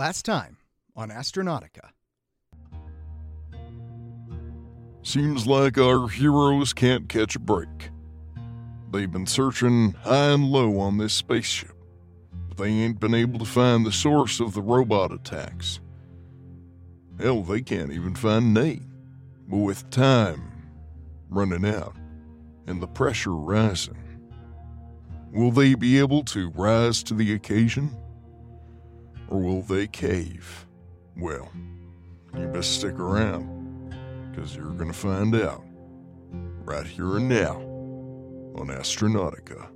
Last time on Astronautica. Seems like our heroes can't catch a break. They've been searching high and low on this spaceship, but they ain't been able to find the source of the robot attacks. Hell, they can't even find Nate. But with time running out and the pressure rising, will they be able to rise to the occasion? Or will they cave? Well, you best stick around, because you're going to find out right here and now on Astronautica.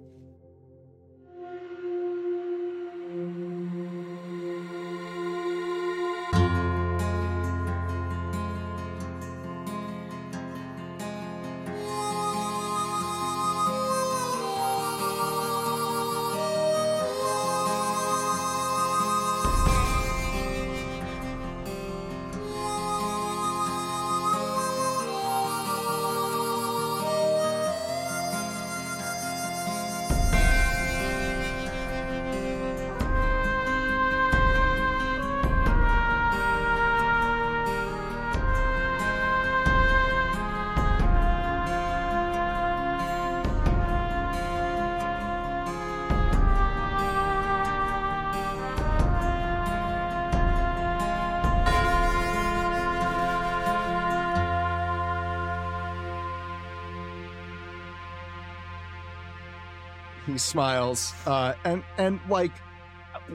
Smiles uh, and and like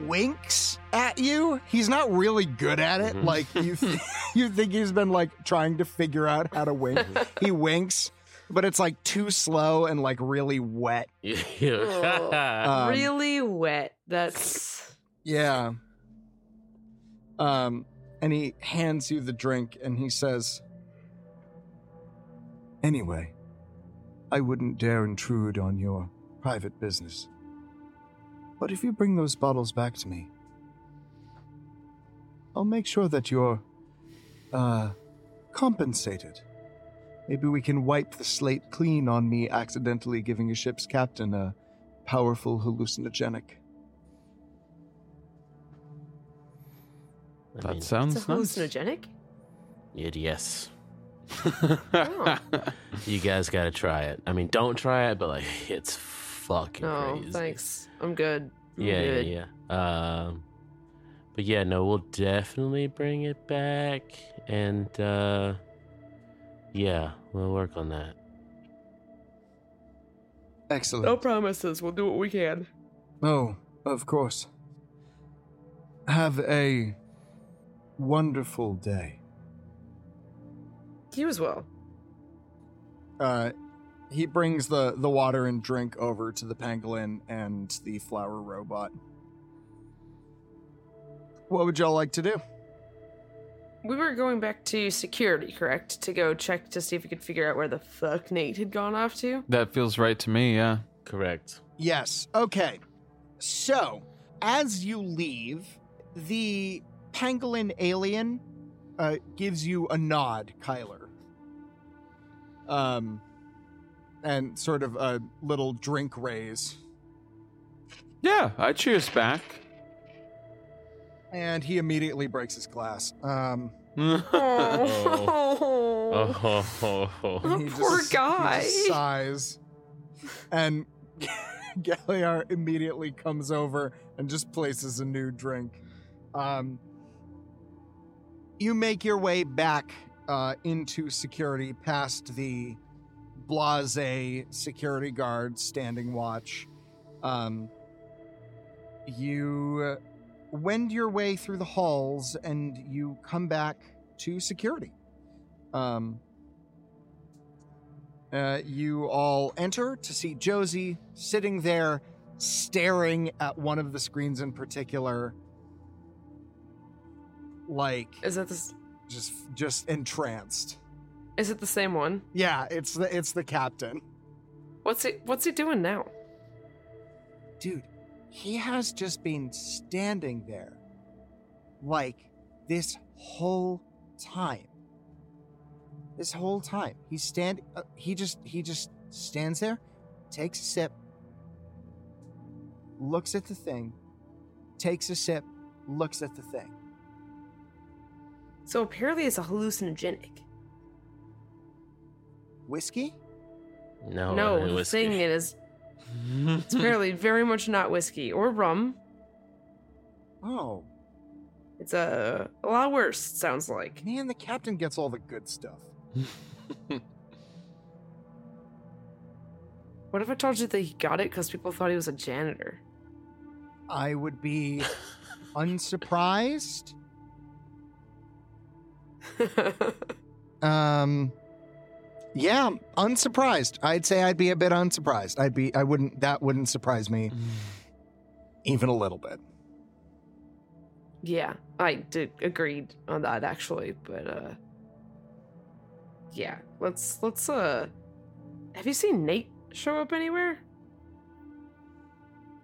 winks at you. He's not really good at it. Mhm. Like you, th- you think he's been like trying to figure out how to wink. he winks, but it's like too slow and like really wet. Um, really wet. That's Yeah. Um, and he hands you the drink and he says, Anyway, I wouldn't dare intrude on your private business. But if you bring those bottles back to me, I'll make sure that you're, uh, compensated. Maybe we can wipe the slate clean on me accidentally giving a ship's captain a powerful hallucinogenic. I That mean, sounds it's a nice. hallucinogenic. it, yes. Oh. You guys got to try it. I mean, don't try it, but like, it's fucking Oh, crazy. thanks. I'm good. I'm Yeah, good. yeah, yeah. Um, but yeah, no, we'll definitely bring it back, and uh, yeah, we'll work on that. Excellent. No promises. We'll do what we can. Oh, of course. Have a wonderful day. You as well. Uh, he brings the, the water and drink over to the pangolin and the flower robot. What would y'all like to do? We were going back to security, correct? To go check to see if we could figure out where the fuck Nate had gone off to. That feels right to me, yeah. Correct. Yes. Okay. So, as you leave, the pangolin alien uh, gives you a nod, Kyler. Um, and sort of a little drink raise. Yeah, I cheers back. And he immediately breaks his glass. Um, Oh, Oh, he poor just- guy. He just sighs. And Galliar immediately comes over and just places a new drink. Um, you make your way back uh, into security past the blase security guard standing watch. Um, you wend your way through the halls and you come back to security. Um, uh, you all enter to see Josie sitting there staring at one of the screens in particular like Is that this? just just entranced. Is it the same one? Yeah, it's the it's the captain. What's he? What's he doing now? Dude, he has just been standing there like this whole time. This whole time. He's stand uh, he just he just stands there, takes a sip, looks at the thing, takes a sip, looks at the thing. So apparently, it's a hallucinogenic. Whiskey? No, no, it the was thing is, it's apparently very much not whiskey or rum. Oh, It's a, a lot worse. Sounds like. man, the captain gets all the good stuff. What if I told you that he got it because people thought he was a janitor? I would be unsurprised. Um, yeah, unsurprised. I'd say I'd be a bit unsurprised. I'd be, I wouldn't, that wouldn't surprise me even a little bit. yeah, I did agreed on that actually, but uh, yeah, let's let's uh, have you seen Nate show up anywhere?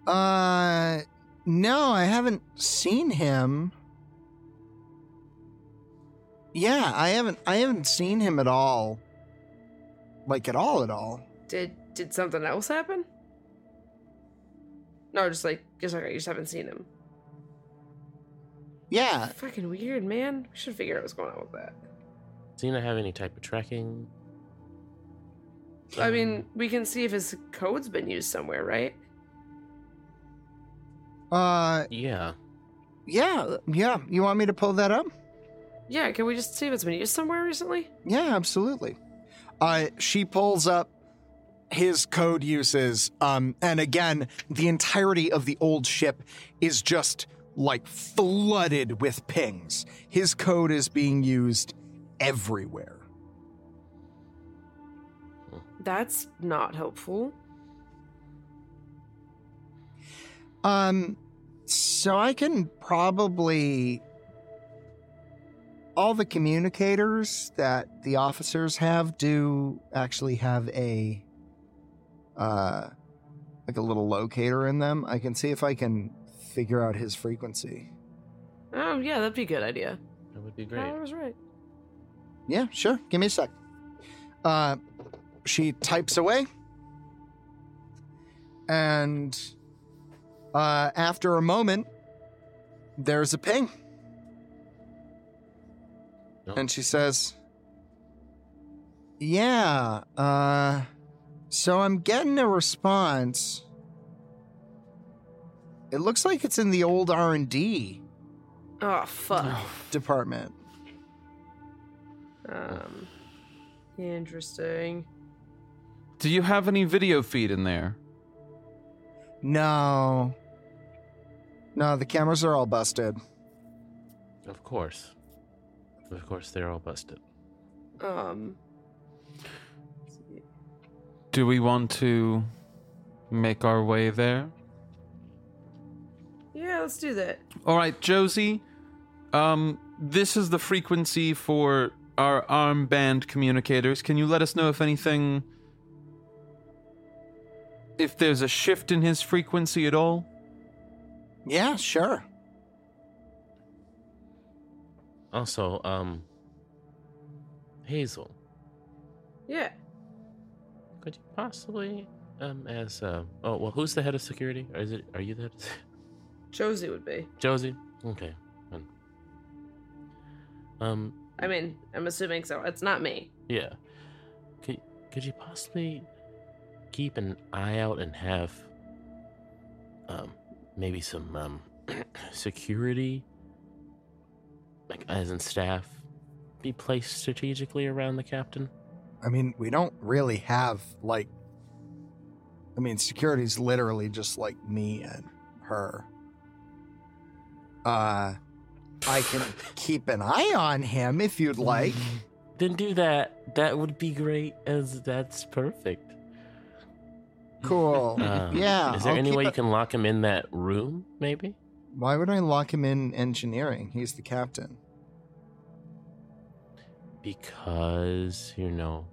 Uh, no, I haven't seen him. Yeah, I haven't, I haven't seen him at all. Like at all, at all. Did did something else happen? No, just like just okay, you just haven't seen him. Yeah, Fucking weird, man. We should figure out what's going on with that. Does he not have any type of tracking? I mean, we can see if his code's been used somewhere, right? uh, Yeah. yeah, yeah. You want me to pull that up? Yeah, can we just see if it's been used somewhere recently? Yeah, absolutely. Uh, she pulls up his code uses, um, and again, the entirety of the old ship is just like flooded with pings. His code is being used everywhere. That's not helpful. Um, so I can probably all the communicators that the officers have do actually have a uh like a little locator in them. I can see if I can figure out his frequency. Oh, yeah, that'd be a good idea. That would be great. I was right. Yeah, sure. Give me a sec. Uh, she types away. And uh, after a moment, there's a ping. Oh. And she says, Yeah, uh, so I'm getting a response. It looks like it's in the old R&D Oh, fuck. department. Um, interesting. Do you have any video feed in there? No. No, the cameras are all busted. Of course. Of course, they're all busted. Um, Do we want to make our way there? yeah, let's do that. All right, Josie. Um, this is the frequency for our armband communicators. Can you let us know if anything, if there's a shift in his frequency at all? Yeah, sure. Also, um, Hazel, Yeah. could you possibly, um, as, uh, oh, well, who's the head of security? Or is it, are you the head of Josie would be. Josie? Okay. fine. Um, I mean, I'm assuming so. It's not me. yeah. Could, could you possibly keep an eye out and have, um, maybe some um, security, like as in staff, be placed strategically around the captain? I mean, we don't really have like. I mean, security's literally just like me and her. Uh, I can keep an eye on him if you'd like. Then do that. That would be great, as that's perfect. Cool. Um, yeah. Is there I'll any way a- you can lock him in that room? Maybe. Why would I lock him in engineering? He's the captain. Because you know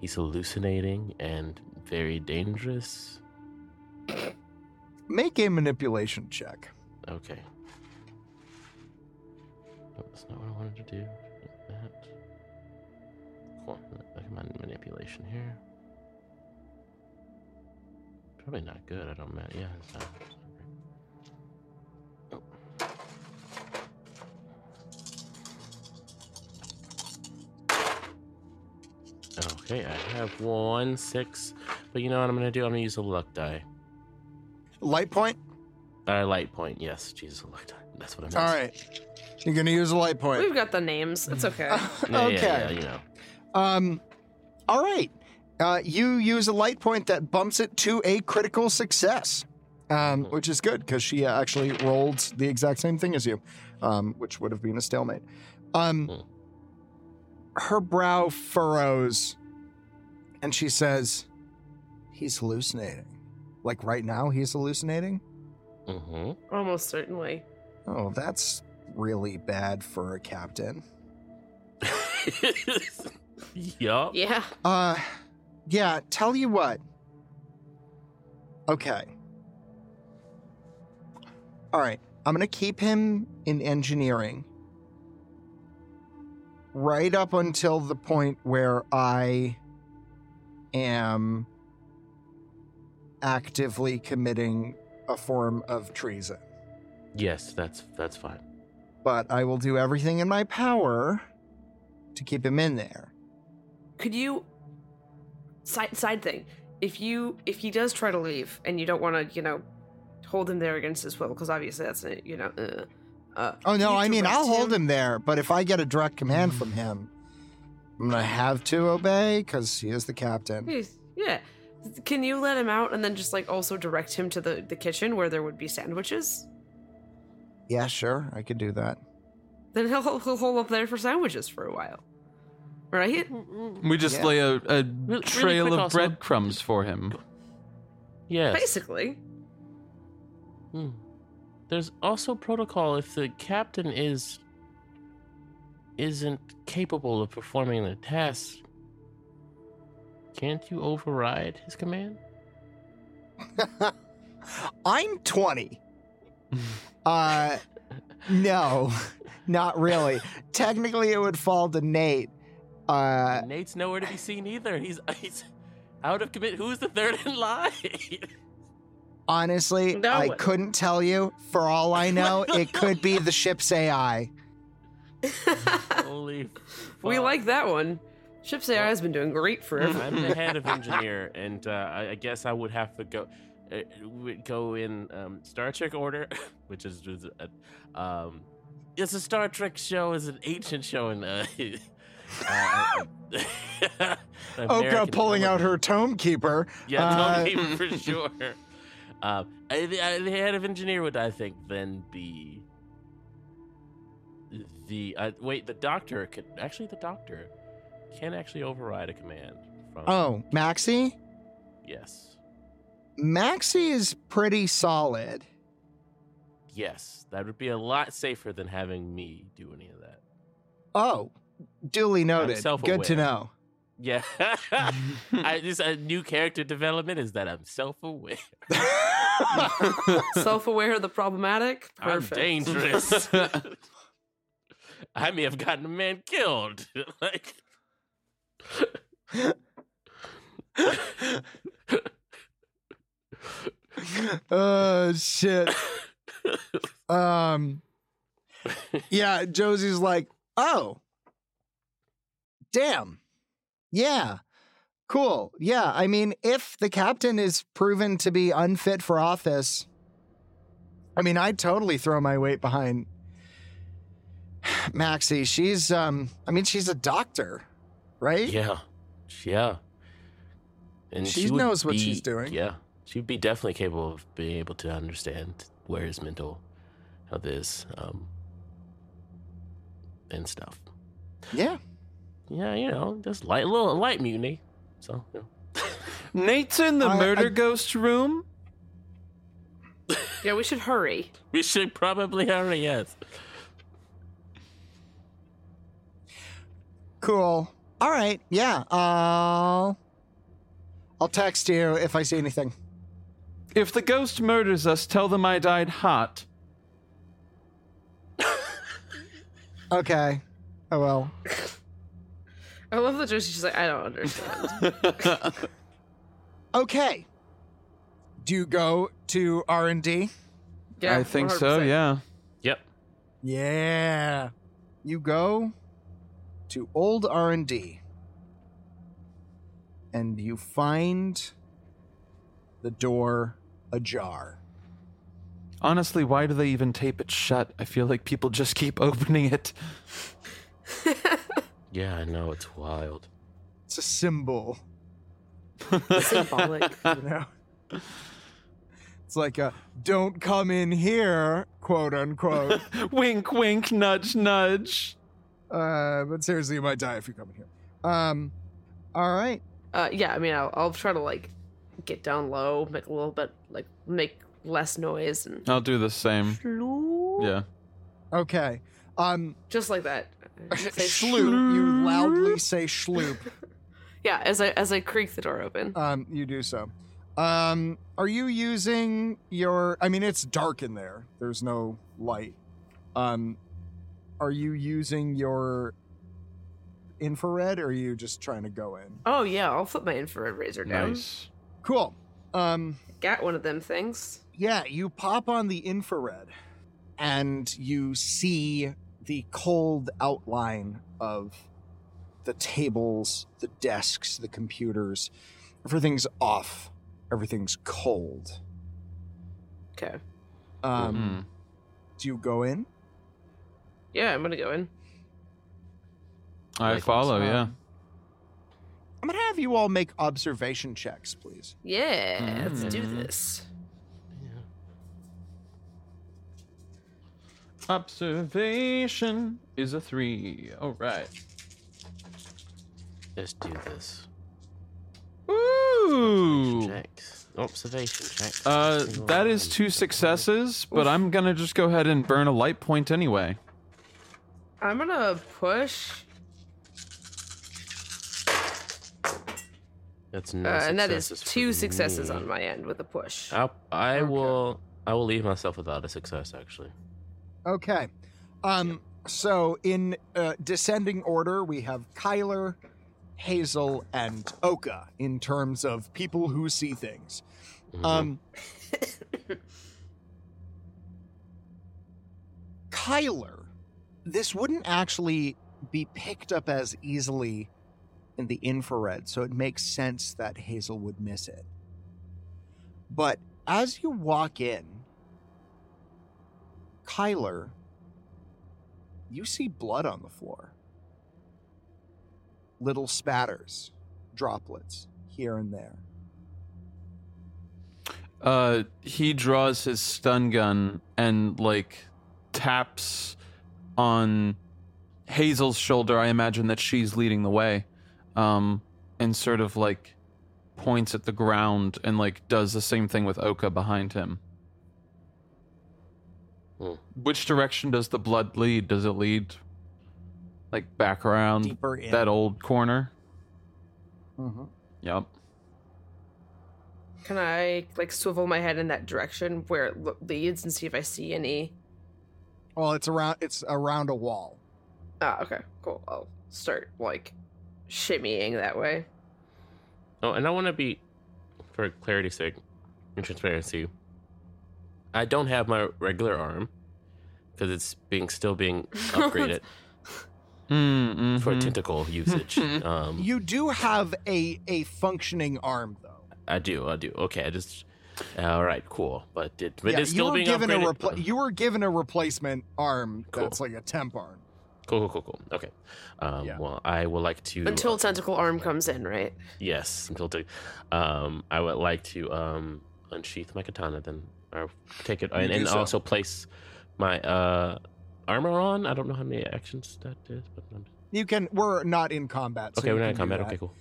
he's hallucinating and very dangerous. Make a manipulation check. Okay. No, that's not what I wanted to do. That. Cool. Come on, manipulation here. Probably not good. I don't matter. Yeah, it's not Okay, I have one six, but you know what I'm gonna do? I'm gonna use a luck die. Light point? Uh, light point, yes. Jesus, a luck die. That's what I meant. All right. You're going to use a light point. We've got the names. It's okay. Yeah, yeah, okay. yeah, you know. Um, all right. Uh, you use a light point that bumps it to a critical success, um, which is good because she actually rolled the exact same thing as you, um, which would have been a stalemate. Um, Hmm. her brow furrows, and she says, "He's hallucinating. Like right now, he's hallucinating. Mm-hmm. Almost certainly. Oh, that's really bad for a captain." yup. Yeah. Uh, yeah, tell you what. Okay. All right, I'm going to keep him in engineering right up until the point where I am actively committing a form of treason. Yes, that's that's fine. But I will do everything in my power to keep him in there. Could you side side thing? If you if he does try to leave and you don't want to, you know, hold him there against his will, because obviously that's a, you know. Uh, uh, Oh no, I mean I'll hold him there, but if I get a direct command from him, I'm gonna have to obey because he is the captain. He's- Yeah. Can you let him out and then just like also direct him to the the kitchen where there would be sandwiches? Yeah, sure, I could do that. Then he'll he'll hold up there for sandwiches for a while, right? Mm, mm, mm. We just Yeah. lay a, a really trail quick of also- breadcrumbs for him. Yes. Basically. Hmm. There's also protocol if the captain is isn't capable of performing the task. Can't you override his command? I'm 20. Uh, no, not really. Technically, it would fall to Nate. Uh, Nate's nowhere to be seen either. He's he's out of commit. Who's the third in line? honestly, No I one. couldn't tell you. For all I know, it could be the ship's AI. Holy. we fuck. like that one. Ship's AI has been doing great for forever. I'm the head of engineer, and uh, I, I guess I would have to go uh, go in um, Star Trek order, which is just a, um, it's a Star Trek show. It's an ancient show, and uh, uh, uh, Oka American pulling out her tome keeper. Yeah, Uh, Tony for sure. Um, I, the, I, the head of engineer would, I think, then be the uh, wait. The doctor could actually the doctor can actually override a command from. Oh, Maxie? yes, Maxie is pretty solid. yes, that would be a lot safer than having me do any of that. Oh, duly noted. Good to know. Yeah, I, this a new character development is that I'm self-aware. Self-aware of the problematic. I'm dangerous. I may have gotten a man killed. like, oh shit. Um Yeah, Josie's like, "Oh. Damn. Yeah. Cool. Yeah, I mean, if the captain is proven to be unfit for office, I mean, I'd totally throw my weight behind Maxie. She's, um, I mean, she's a doctor, right? Yeah, yeah. And She would knows what be- she's doing. Yeah, she'd be definitely capable of being able to understand where his mental health is, um, and stuff. Yeah. Yeah, you know, just light, a little light mutiny. So, you know. Nate's in the I- murder I- ghost room. Yeah, we should hurry. we should probably hurry. Yes. Cool. All right. Yeah. I'll, I'll text you if I see anything. If the ghost murders us, tell them I died hot. Okay. Oh, well. I love that Josie's just like, I don't understand. Okay. Do you go to R&D? Yeah, I think so, 100%. yeah. Yep. Yeah. You go to old R&D and you find the door ajar. Honestly, why do they even tape it shut? I feel like people just keep opening it. Yeah, I know it's wild. It's a symbol, Symbolic. you know. It's like a don't come in here, quote unquote. wink, wink, nudge, nudge. Uh, but seriously, you might die if you come in here. Um, all right. Uh, yeah, I mean, I'll, I'll try to like get down low, make a little bit like make less noise, and I'll do the same. Yeah. Okay. Um, just like that. Say schloop. You loudly say schloop. Yeah, as I as I creak the door open. Um, you do so. Um, are you using your? I mean, it's dark in there. There's no light. Um, are you using your infrared, or are you just trying to go in? Oh yeah, I'll flip my infrared razor down. Nice. Cool. Um, Got one of them things. yeah, you pop on the infrared, and you see the cold outline of the tables, the desks, the computers. Everything's off. Everything's cold. Okay. Um, Do you go in? Yeah, I'm gonna go in. I Likewise. follow, yeah. I'm gonna have you all make observation checks, please. Yeah, let's do Mm. this. Observation is a three. All right. Let's do this. Ooh. Checks. Observation checks. Uh, that is two successes, but I'm gonna just go ahead and burn a light point anyway. I'm gonna push, That's uh, and that is two successes me. on my end with a push. I'll, I Okay. will. I will leave myself without a success. Actually. Okay. Um, so in uh, descending order, we have Kyler, Hazel, and Oka in terms of people who see things. Mhm. Um, Kyler, this wouldn't actually be picked up as easily in the infrared, so it makes sense that Hazel would miss it. But as you walk in, Kyler, you see blood on the floor. Little spatters, droplets here and there. Uh, he draws his stun gun and like taps on Hazel's shoulder. I imagine that she's leading the way, um, and sort of like points at the ground and like does the same thing with Oka behind him. Hmm. Which direction does the blood lead? Does it lead like back around that old corner? Mhm. Yep. Can I like swivel my head in that direction where it leads and see if I see any? Well, it's around. It's around a wall. Ah, okay, cool. I'll start like shimmying that way. Oh, and I want to be, for clarity's sake, and transparency. I don't have my regular arm because it's being still being upgraded Mm, for tentacle usage. um, You do have a a functioning arm, though. I do, I do. Okay, I just All right, cool. But it, but yeah, it's you still were being given a upgraded. repla- you were given a replacement arm Cool. that's like a temp arm. Cool, cool, cool, cool. Okay. Um, Yeah. Well, I would like to Until tentacle arm comes in, right? yes, until t- um, I would like to um unsheath my katana then, or take it and, and so. also place my uh armor on. I don't know how many actions that is, but I'm- You can. We're not in combat. so okay, we're not in combat. Okay, cool.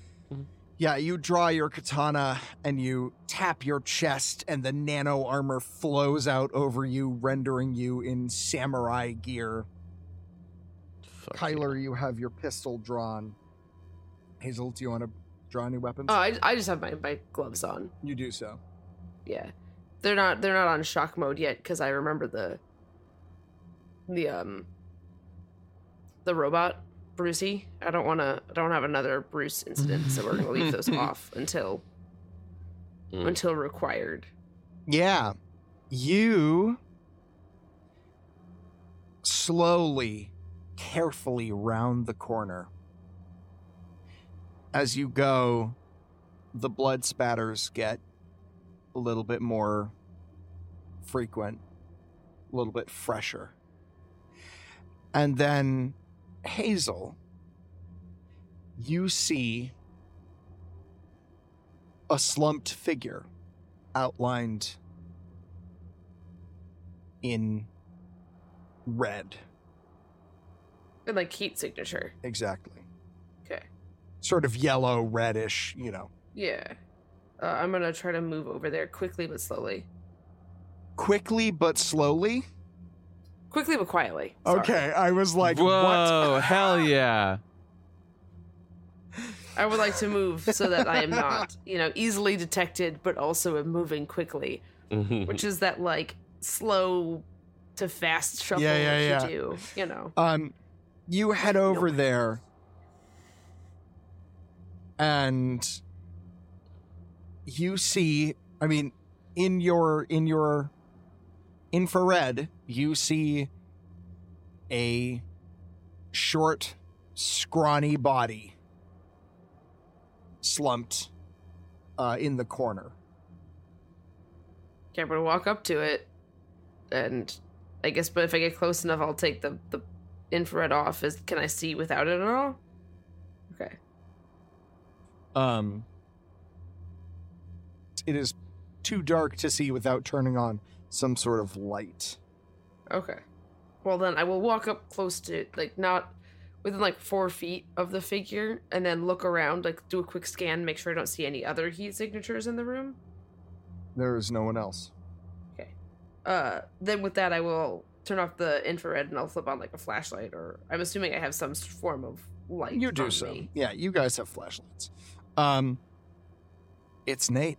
Yeah, you draw your katana and you tap your chest, and the nano armor flows out over you, rendering you in samurai gear. Fuck Kyler, you have your pistol drawn. Hazel, do you want to draw any weapons? Oh, I, I just have my, my gloves on. you do so. Yeah, they're not they're not on shock mode yet because I remember the the um the robot Brucey. I don't want to. I don't have another Bruce incident, so we're gonna leave those off until Mm. until required. Yeah. You slowly, carefully round the corner. As you go, the blood spatters get a little bit more frequent, a little bit fresher. And then, Hazel, you see a slumped figure outlined in red. And like heat signature. Exactly. Okay. Sort of yellow, reddish, you know. Yeah. Uh, I'm gonna try to move over there quickly but slowly. Quickly but slowly. Quickly but quietly. Sorry. Okay, I was like, Whoa, what? hell yeah. I would like to move so that I am not, you know, easily detected, but also am moving quickly, Mhm. which is that like slow to fast shuffle Yeah, yeah, that yeah. you do. You know. Um, you head over there, and you see. I mean, in your in your infrared, you see a short, scrawny body slumped uh, in the corner. Okay, I'm gonna walk up to it, and I guess, but if I get close enough, I'll take the the infrared off. Is can I see without it at all? Okay. Um, it is too dark to see without turning on some sort of light. Okay. Well, then I will walk up close to like not within like four feet of the figure, and then look around, like do a quick scan, make sure I don't see any other heat signatures in the room. There is no one else. Okay. Uh, then with that, I will turn off the infrared and I'll flip on like a flashlight, or I'm assuming I have some form of light. You do so. me. Yeah, you guys have flashlights. Um, it's Nate.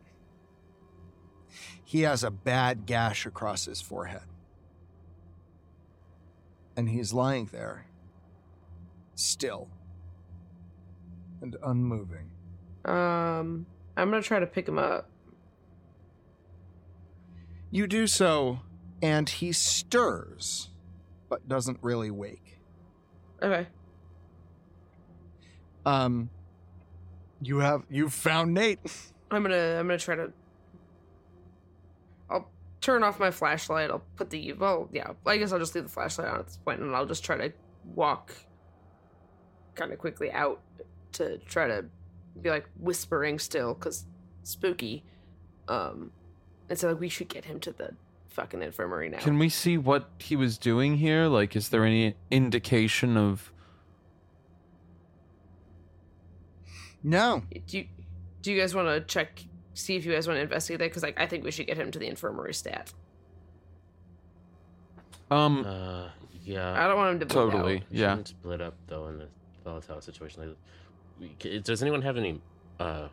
He has a bad gash across his forehead. And he's lying there, still and unmoving. Um, I'm gonna try to pick him up. You do so, and he stirs, but doesn't really wake. Okay. Um, you have you've found Nate. I'm gonna I'm gonna try to. I'll turn off my flashlight. I'll put the well, yeah. I guess I'll just leave the flashlight on at this point, and I'll just try to walk, kind of quickly out to try to be like whispering still, cause spooky. Um, and so like we should get him to the fucking infirmary now. Can we see what he was doing here? Like, is there any indication of. No, do you do you guys want to check see if you guys want to investigate that? Because like I think we should get him to the infirmary stat. Um, Uh, yeah. I don't want him to totally. out. Yeah. split up though in a volatile situation like this. Does anyone have any? Uh,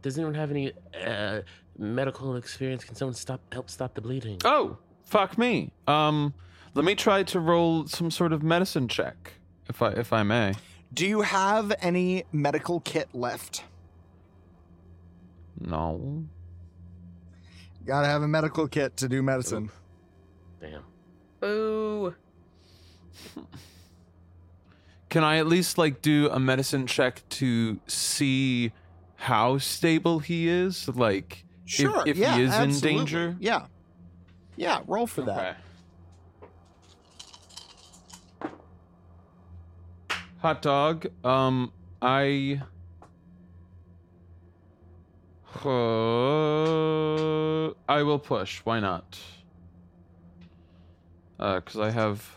does anyone have any uh, medical experience? Can someone stop help stop the bleeding? oh, fuck me. Um, let me try to roll some sort of medicine check, if I if I may. Do you have any medical kit left? No. Gotta have a medical kit to do medicine. Damn. Boo. Can I at least like do a medicine check to see how stable he is? Like, Sure. if he yeah, is in danger? Yeah. Yeah, roll for that. Hot dog. Um, I. Uh, I will push. Why not? Uh, because I have.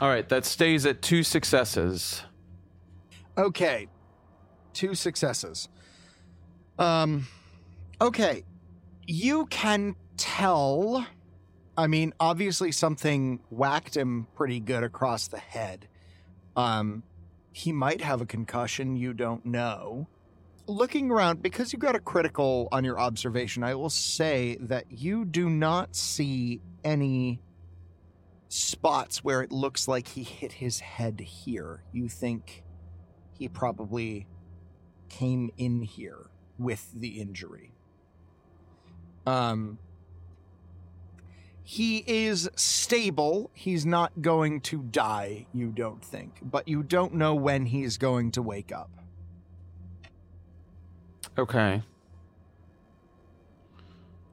All right, that stays at two successes. Okay. Two successes. Um okay. You can tell I mean, obviously something whacked him pretty good across the head. Um he might have a concussion, you don't know. Looking around because you got a critical on your observation, I will say that you do not see any spots where it looks like he hit his head here. You think he probably came in here with the injury. Um he is stable. He's not going to die, you don't think, but you don't know when he's going to wake up. Okay.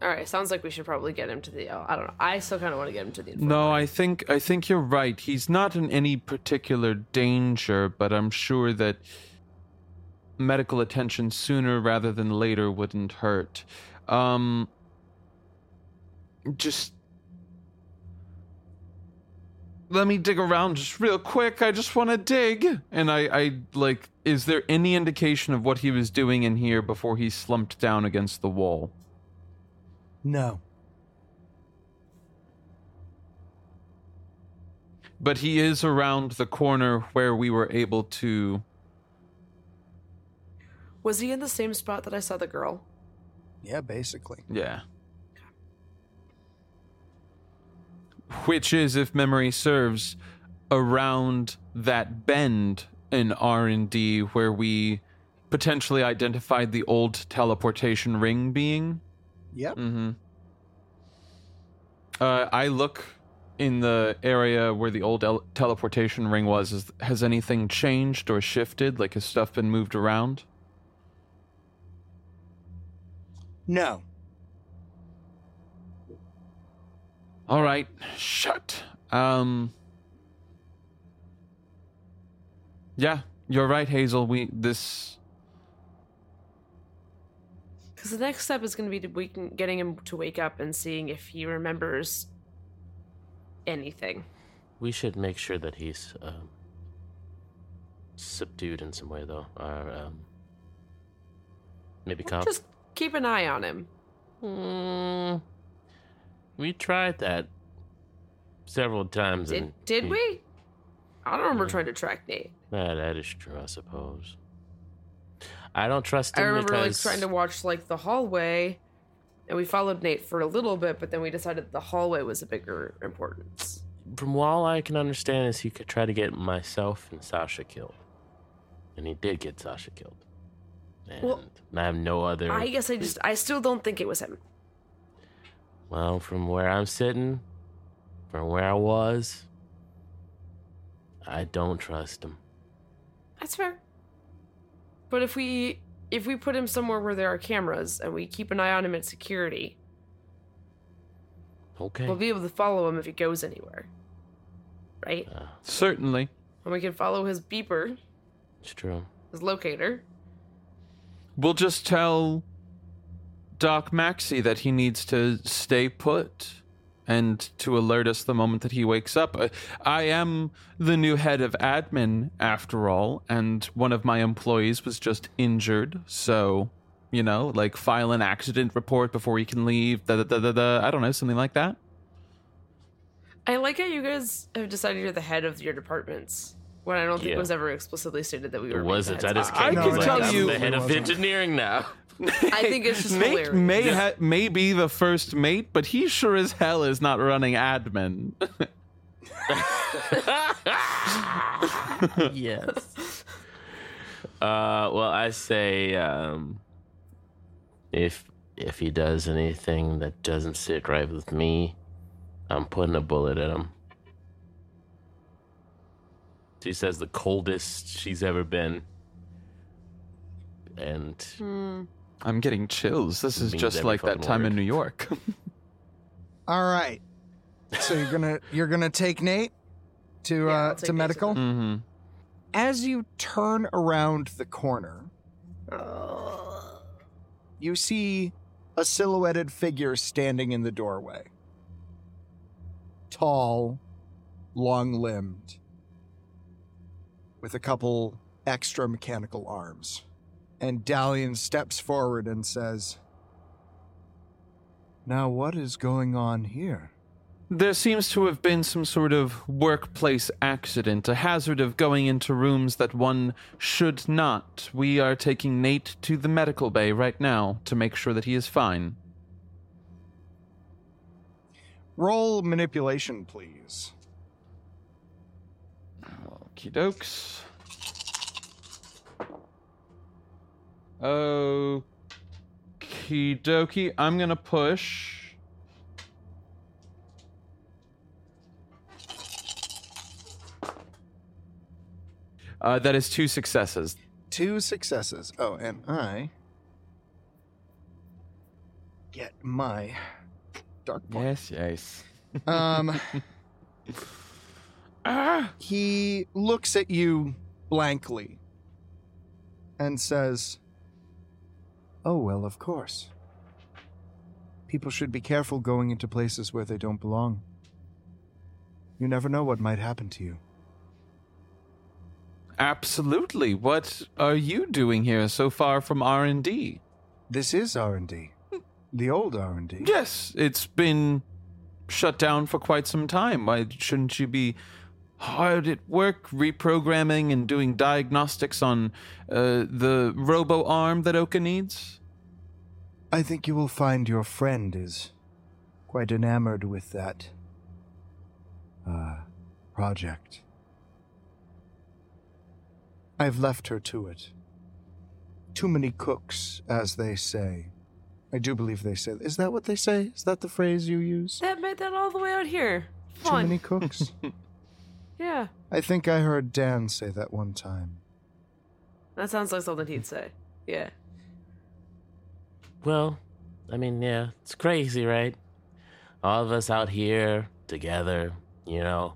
All right, sounds like we should probably get him to the. I don't know. I still kind of want to get him to the. No. I think I think you're right. He's not in any particular danger, but I'm sure that medical attention sooner rather than later wouldn't hurt. Um just let me dig around just real quick. I just want to dig. And I I like is there any indication of what he was doing in here before he slumped down against the wall? No. But he is around the corner where we were able to Was he in the same spot that I saw the girl? Yeah, basically. Yeah. Which is, if memory serves, around that bend in R and D where we potentially identified the old teleportation ring being. Yep. Mm-hmm. Uh, I look in the area where the old el- teleportation ring was. Is, has anything changed or shifted? Like, has stuff been moved around? No. All right, shut. Um. Yeah, you're right, Hazel. We this. Because the next step is going to be to we getting him to wake up and seeing if he remembers anything. We should make sure that he's um, subdued in some way, though. Or um, maybe calm. Just keep an eye on him. Mm, we tried that several times. Did, and did he- we? I don't remember Yeah. trying to track Nate. Yeah, that is true, I suppose. I don't trust him I remember like trying to watch like the hallway, and we followed Nate for a little bit, but then we decided the hallway was a bigger importance. from all I can understand is he could try to get myself and Sasha killed, and he did get Sasha killed. And Well, I have no other. I guess I just I still don't think it was him. Well, from where I'm sitting, from where I was, I don't trust him. That's fair. But if we if we put him somewhere where there are cameras and we keep an eye on him at security, Okay. we'll be able to follow him if he goes anywhere. Right? Uh, Certainly. And we can follow his beeper, it's true. his locator. We'll just tell Doc Maxie that he needs to stay put and to alert us the moment that he wakes up. I, I am the new head of admin, after all, and one of my employees was just injured. So, you know, like file an accident report before he can leave. Da, da, da, da, da, I don't know, something like that. I like how you guys have decided you're the head of your departments. When I don't think Yeah. it was ever explicitly stated that we were. It wasn't. heads. I just I came can because tell I'm you- the head of engineering now. I think it's just Nate hilarious. may, ha- may be the first mate, but he sure as hell is not running admin. yes. Uh, well, I say, um, if if he does anything that doesn't sit right with me, I'm putting a bullet in him. She says the coldest she's ever been. and Hmm. I'm getting chills. This is Means just every like that fucking time in. New York. All right. So you're gonna you're gonna take Nate to Yeah, uh, I'll take to Nate to medical. hmm As you turn around the corner, Uh, you see a silhouetted figure standing in the doorway. Tall, long limbed, with a couple extra mechanical arms. And Dalian steps forward and says, Now, what is going on here? There seems to have been some sort of workplace accident, a hazard of going into rooms that one should not. We are taking Nate to the medical bay right now to make sure that he is fine. Roll manipulation, please. Okie dokes. Okie dokie. I'm gonna push. Uh, that is two successes. Two successes. Oh, and I get my dark point. Yes, yes. Um, Ah! he looks at you blankly and says, Oh, well, of course. People should be careful going into places where they don't belong. You never know what might happen to you. Absolutely. What are you doing here so far from R&D? This is R&D. The old R&D. Yes, it's been shut down for quite some time. Why shouldn't you be hard at work reprogramming and doing diagnostics on uh, the robo arm that Oka needs? I think you will find your friend is quite enamored with that uh, project. I've left her to it. Too many cooks, as they say. I do believe they say. Is that what they say? Is that the phrase you use? that made that all the way out here. Fun. Too many cooks. Yeah. I think I heard Dan say that one time. That sounds like something he'd say. Yeah. Well, I mean, yeah, it's crazy, right? All of us out here together, you know.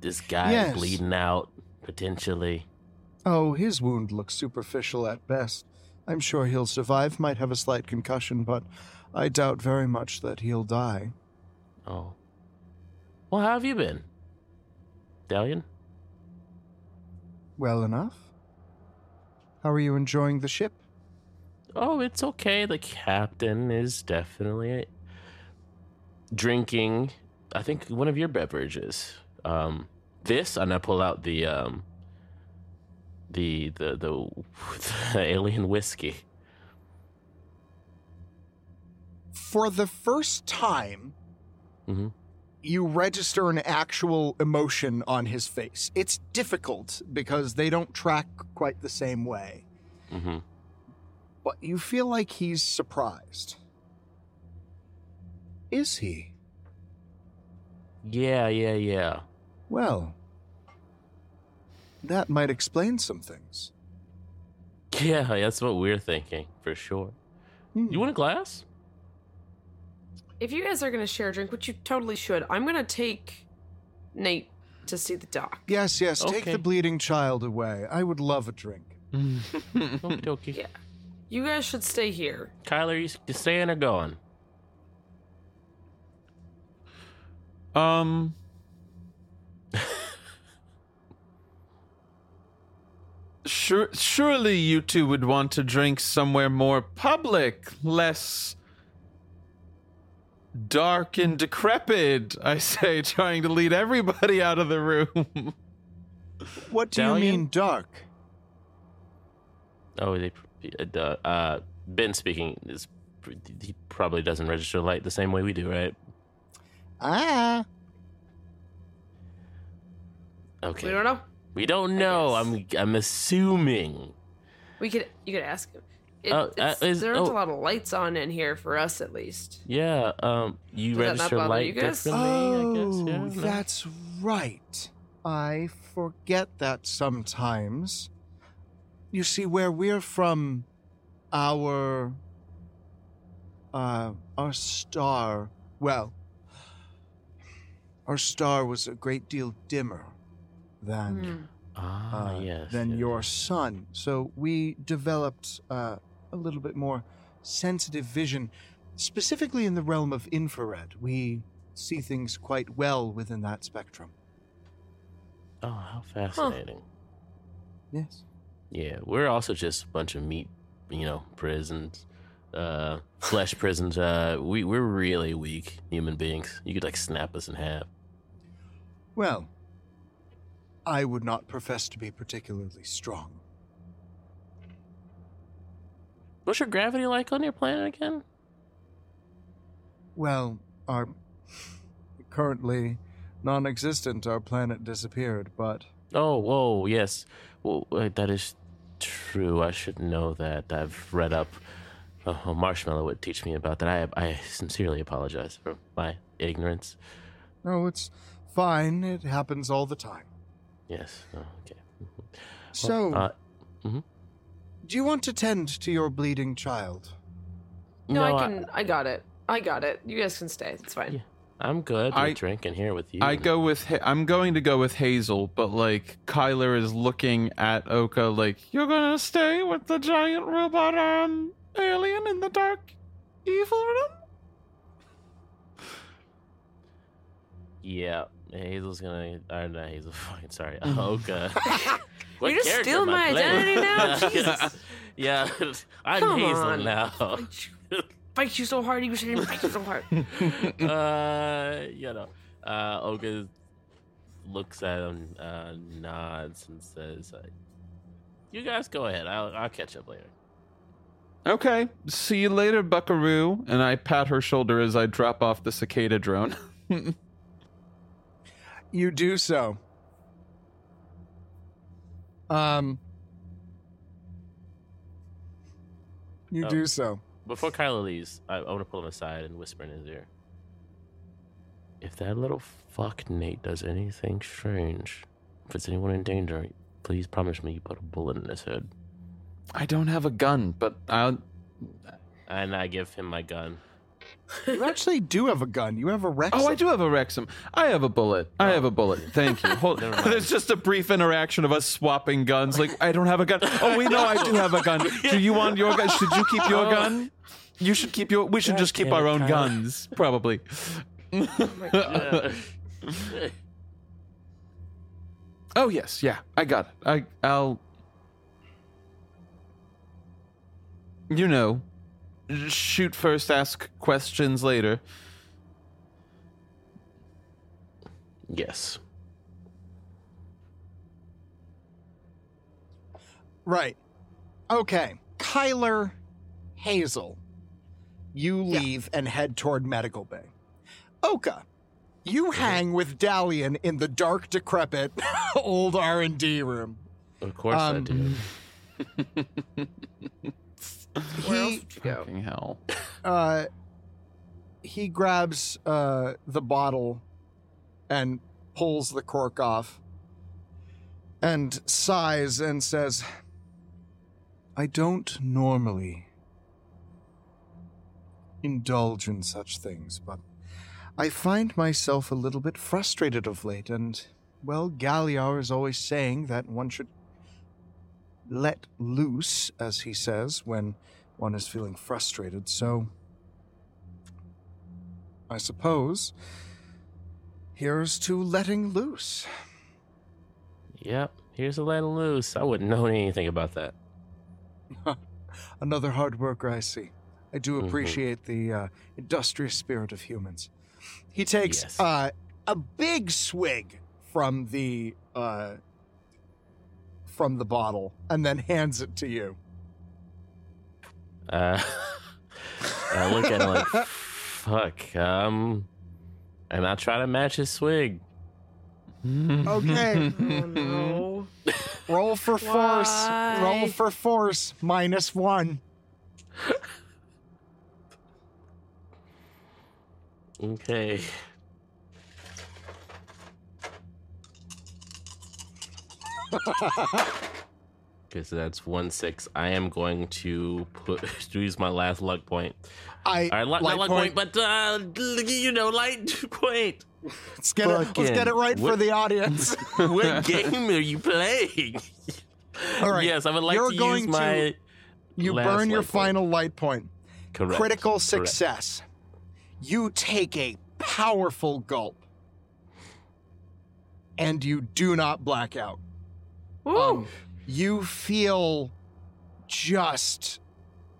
This guy Yes. bleeding out, potentially. Oh, his wound looks superficial at best. I'm sure he'll survive, might have a slight concussion, but I doubt very much that he'll die. Oh. Well, how have you been? Dalian? Well enough. How are you enjoying the ship? Oh, it's okay. The captain is definitely drinking, I think, one of your beverages. Um, this, and I pull out the, um, the, the, the, the alien whiskey. For the first time, Mhm. You register an actual emotion on his face. It's difficult because they don't track quite the same way, hmm but you feel like he's surprised. Is he? Yeah, yeah, yeah. Well, that might explain some things. Yeah, that's what we're thinking, for sure. Hmm. You want a glass? If you guys are gonna share a drink, which you totally should, I'm gonna take Nate to see the doc. Yes, yes, take Okay. the bleeding child away. I would love a drink. Okie dokie. Yeah. You guys should stay here. Kyler, you s- you staying or going? Um. Sure, surely you two would want to drink somewhere more public, less dark and decrepit. I say, trying to lead everybody out of the room. What do Dalian? you mean dark? Oh, they. Uh, uh, ben speaking is. He probably doesn't register light the same way we do, right? Ah, Okay. We don't know. We don't know. I'm. I'm assuming. We could you could ask him. It, Oh, uh, it's- is- there aren't oh. a lot of lights on in here for us, at least. Yeah. Um. You Does register light you differently. oh, I guess. Yeah. no? that's right. I forget that sometimes. you see, where we're from, our uh, our star, well, our star was a great deal dimmer than Hmm. Ah, uh, yes. than yes. your sun. So we developed uh, a little bit more sensitive vision, specifically in the realm of infrared. We see things quite well within that spectrum. Oh, how fascinating. Yes. Yeah, we're also just a bunch of meat, you know, prisons, uh, flesh prisons. Uh, we we're really weak human beings. You could like snap us in half. Well, I would not profess to be particularly strong. What's your gravity like on your planet again? Well, our currently non-existent. Our planet disappeared, but Oh, whoa, yes. Well, that is true. I should know that. I've read up. Oh, Marshmallow would teach me about that. I I sincerely apologize for my ignorance. No, it's fine. It happens all the time. Yes. Oh, okay. So, Uh, do you want to tend to your bleeding child? No, I can. I, got it. I got it. You guys can stay. It's fine. Yeah. I'm good. I- I'm drinking here with you. I go with I'm going to go with Hazel, but like Kyler is looking at Oka like you're gonna stay with the giant robot um alien in the dark evil room. Yeah, Hazel's gonna. Or not know, Hazel. Fucking sorry. Mm. Oka. What You're just character stealing my identity now? Jesus. yeah, I'm Come Hazel on. now. Fight you so hard. You saying fight you so hard. uh, you know, uh, Oka looks at him, uh, nods, and says, uh, "You guys go ahead. I'll, I'll catch up later." Okay, see you later, Buckaroo. And I pat her shoulder as I drop off the cicada drone. You do so. Um. You Oh. do so. Before Kyla leaves, I, I want to pull him aside and whisper in his ear. If that little fuck Nate does anything strange, if it's anyone in danger, please promise me you put a bullet in his head. I don't have a gun, but I'll. And I give him my gun. You actually do have a gun. You have a Rex. Oh, I do have a Rexum. I have a bullet. I have a bullet. Thank you. Hold, Never mind. there's just a brief interaction of us swapping guns. Like, I don't have a gun. Oh, we know I do have a gun. Do you want your gun? Should you keep your Oh. gun? You should keep your. We should God just keep our it, own Kyle. guns, probably. Yeah. Oh yes, yeah, I got it. I I'll. You know, shoot first, ask questions later. yes. Right. Okay. Kyler Hazel. You leave and head toward Medical Bay. Oka, you hang with Dalian in the dark, decrepit old R and D room. Of course I Um, do. Where else He would you go? Fucking hell. uh, he grabs uh, the bottle and pulls the cork off and sighs and says, I don't normally indulge in such things, but I find myself a little bit frustrated of late, and, well, Galliar is always saying that one should let loose, as he says, when one is feeling frustrated, so I suppose here's to letting loose. Yep. Here's a letting loose. I wouldn't know anything about that. Another hard worker, I see. I do Mhm. appreciate the uh, industrious spirit of humans. He takes Yes. uh, a big swig from the uh, from the bottle and then hands it to you. Uh, I look at him like, fuck. Um, and I try to match his swig. Okay. Oh no. Roll for force. Why? Roll for force. Minus one. Okay. Okay, so that's one six. I am going to put to use my last luck point. I right, luck, light point. point, but uh, you know, light point. Let's get it. Let's get it right for the audience. what game are you playing? All right. Yes, I would like You're to going use my You last burn your point. final light point. correct. Critical correct. success. You take a powerful gulp. And you do not black out. Um, you feel just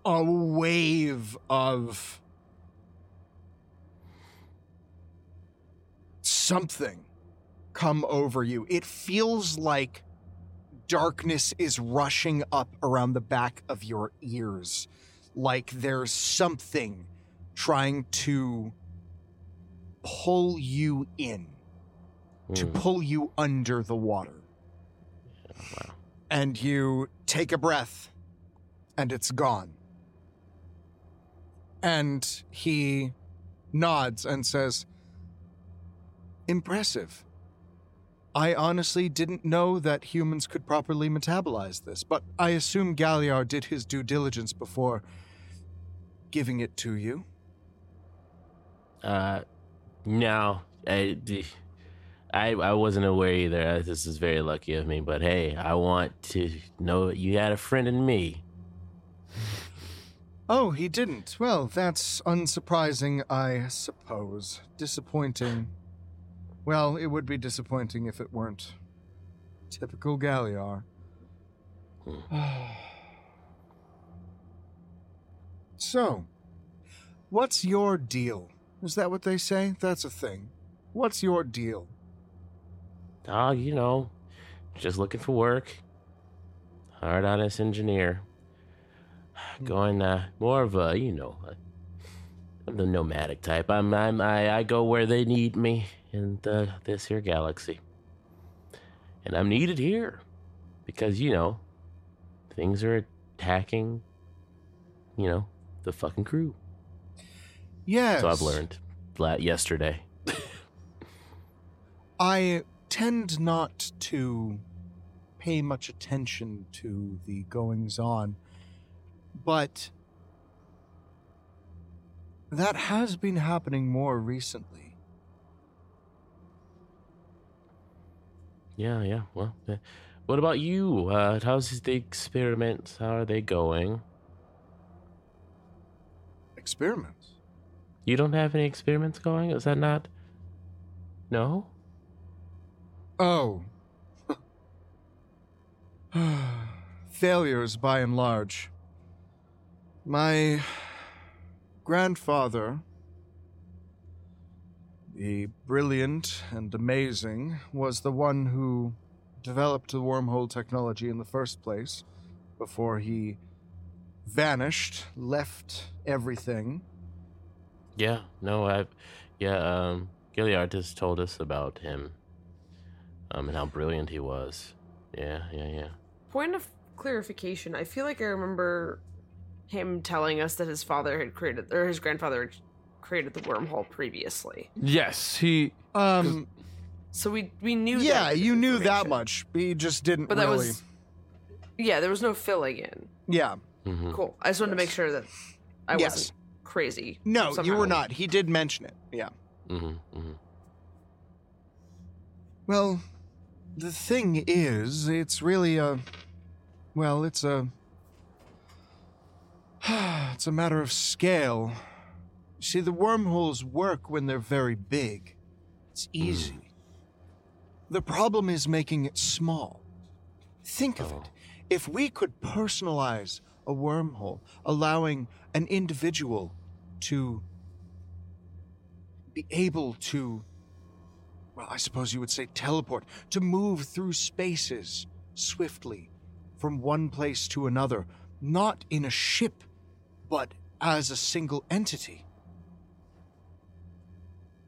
a wave of something come over you. It feels like darkness is rushing up around the back of your ears, like there's something trying to pull you in, to Hmm, pull you under the water and you take a breath and it's gone. And he nods and says, Impressive. I honestly didn't know that humans could properly metabolize this, but I assume Galliard did his due diligence before giving it to you. Uh, no, I, d- I, I wasn't aware either. This is very lucky of me, but hey, I want to know that you had a friend in me. Oh, he didn't. Well, that's unsurprising, I suppose. Disappointing. Well, it would be disappointing if it weren't. Typical Galliar. so, what's your deal? Is that what they say? That's a thing. What's your deal? Oh, you know, just looking for work. Hard honest engineer. Going uh, more of a, you know, I'm the nomadic type. I'm, I'm I, I go where they need me in the, this here galaxy, and I'm needed here because you know things are attacking. You know, the fucking crew. Yes. So I've learned la- yesterday. I tend not to pay much attention to the goings on, but that has been happening more recently. Yeah, yeah. Well, uh, what about you? Uh, how's the experiments? How are they going? Experiments? You don't have any experiments going? Is that not? No? Oh. Failures by and large. My grandfather, the brilliant and amazing, was the one who developed the wormhole technology in the first place before he vanished, left everything. Yeah, no, I've. Yeah, um, Gilliard just told us about him. Um, and how brilliant he was. Yeah, yeah, yeah. Point of clarification. I feel like I remember him telling us that his father had created, or his grandfather had created the wormhole previously. Yes, he. Um, So we we knew. yeah, that you knew that much. He just didn't but that really. was. Yeah, there was no filling in. Yeah. hmm Cool. I just wanted to make sure that I Yes. wasn't crazy. No, you were not. He did mention it. Yeah. Mm-hmm. Mm-hmm. Well, the thing is, it's really a. Well, it's a. It's a matter of scale. See, the wormholes work when they're very big. It's hmm. easy. The problem is making it small. Think of it. Oh. If we could personalize a wormhole, allowing an individual to be able to well, I suppose you would say teleport, to move through spaces swiftly from one place to another, not in a ship, but as a single entity.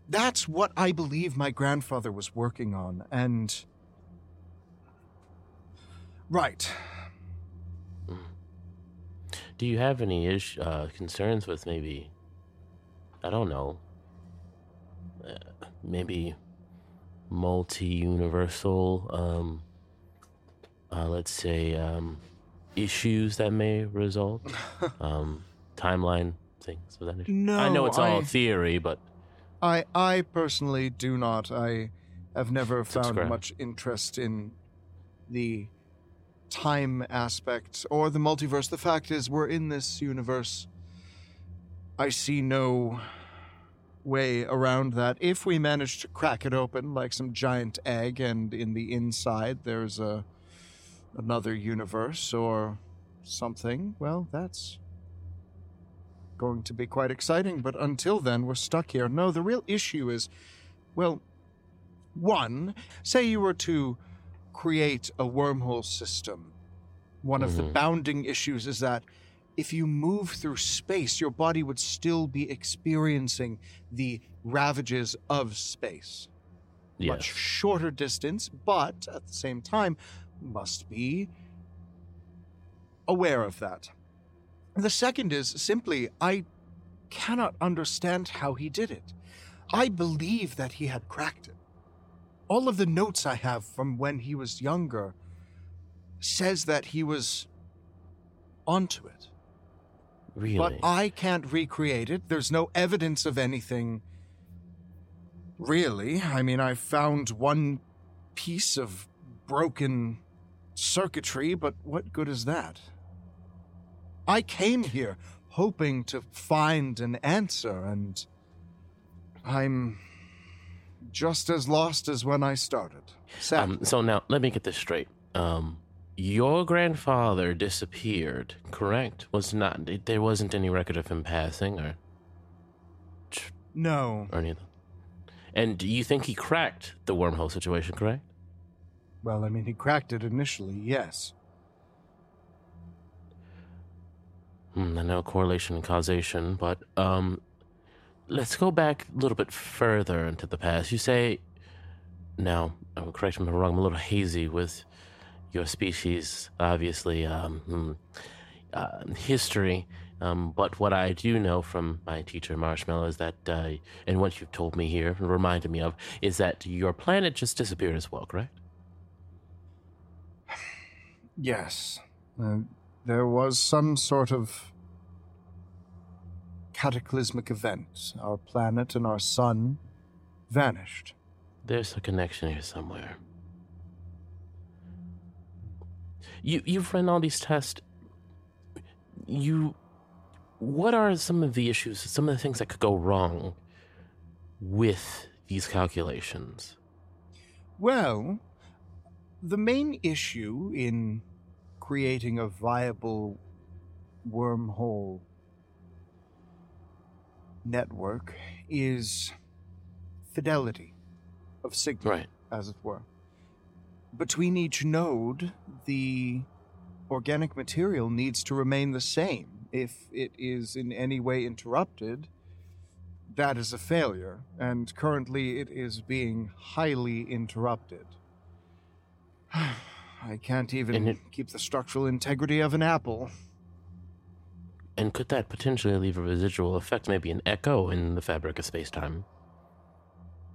That's what I believe my grandfather was working on, and. Right. Do you have any ish, uh, concerns with maybe, I don't know, uh, maybe multi universal um, uh, let's say, um, issues that may result, um, timeline things of that? No, I know it's all I- theory, but I I personally do not. I have never found Subscribe. much interest in the time aspect or the multiverse. The fact is, we're in this universe. I see no way around that. If we manage to crack it open like some giant egg, and in the inside there's a another universe or something, well, that's going to be quite exciting, but until then, we're stuck here. No, the real issue is well, one, say you were to create a wormhole system. One of the Mhm. bounding issues is that if you move through space, your body would still be experiencing the ravages of space. Much yes. shorter distance, but at the same time, must be aware of that. The second is simply, I cannot understand how he did it. I believe that he had cracked it. All of the notes I have from when he was younger says that he was onto it. Really? But I can't recreate it. There's no evidence of anything. Really, I mean, I found one piece of broken circuitry, but what good is that? I came here hoping to find an answer, and I'm just as lost as when I started. Sadly. Um, so now, let me get this straight. Um, your grandfather disappeared, correct? Was not there wasn't any record of him passing or no. or anything. And do you think he cracked the wormhole situation, correct? Well, I mean, he cracked it initially, yes. Hmm, I know correlation and causation, but um, let's go back a little bit further into the past. You say, now, correct me if I'm wrong. I'm a little hazy with your species, obviously, um, hmm, uh, history. Um, but what I do know from my teacher Marshmallow is that, uh, and what you've told me here, and reminded me of, is that your planet just disappeared as well, correct? Yes. Uh, there was some sort of cataclysmic event. Our planet and our sun vanished. There's a connection here somewhere. You you've run all these tests. You what are some of the issues, some of the things that could go wrong with these calculations? Well, the main issue in creating a viable wormhole network is fidelity of signal, Right. as it were. Between each node, the organic material needs to remain the same. If it is in any way interrupted, that is a failure, and currently it is being highly interrupted. I can't even it- keep the structural integrity of an apple. And could that potentially leave a residual effect, maybe an echo in the fabric of space time?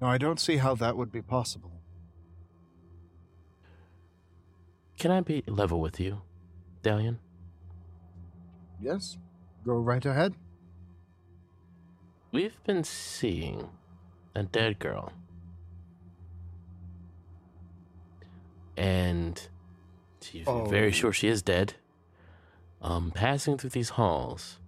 No, I don't see how that would be possible. Can I be level with you, Dalian? Yes, go right ahead. We've been seeing a dead girl. And she's Oh. very sure she is dead. Um, passing through these halls.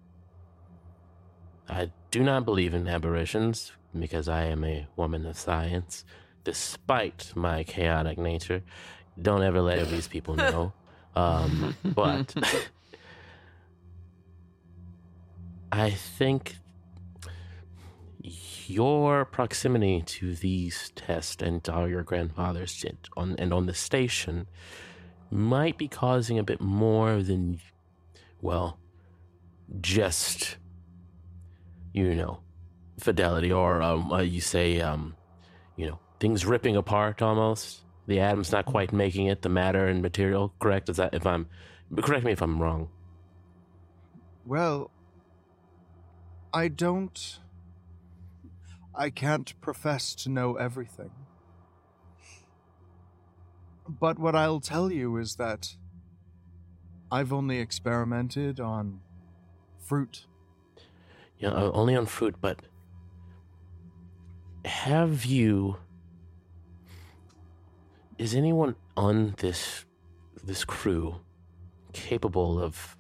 I do not believe in aberrations because I am a woman of science, despite my chaotic nature. Don't ever let these people know. Um, but I think your proximity to these tests and your grandfather's shit on and on the station might be causing a bit more than well just you know fidelity or um uh, you say um you know things ripping apart almost the atom's not quite making it the matter and material correct is that if i'm correct me if i'm wrong Well, I don't. I can't profess to know everything. But what I'll tell you is that I've only experimented on fruit. Yeah, only on fruit, but have you? Is anyone on this this crew capable of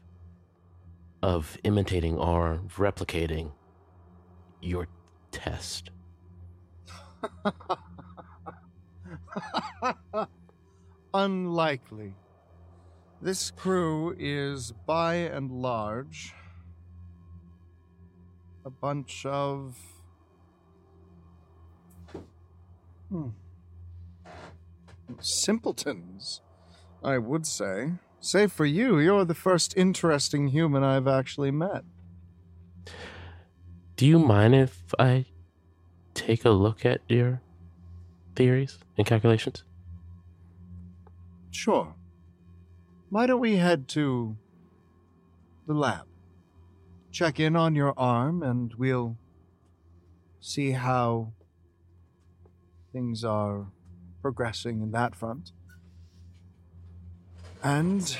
of imitating or replicating your test? Unlikely. This crew is by and large a bunch of. Hmm. Simpletons, I would say. Save for you, you're the first interesting human I've actually met. Do you mind if I take a look at your theories and calculations? Sure. Why don't we head to the lab? Check in on your arm and we'll see how things are progressing in that front. And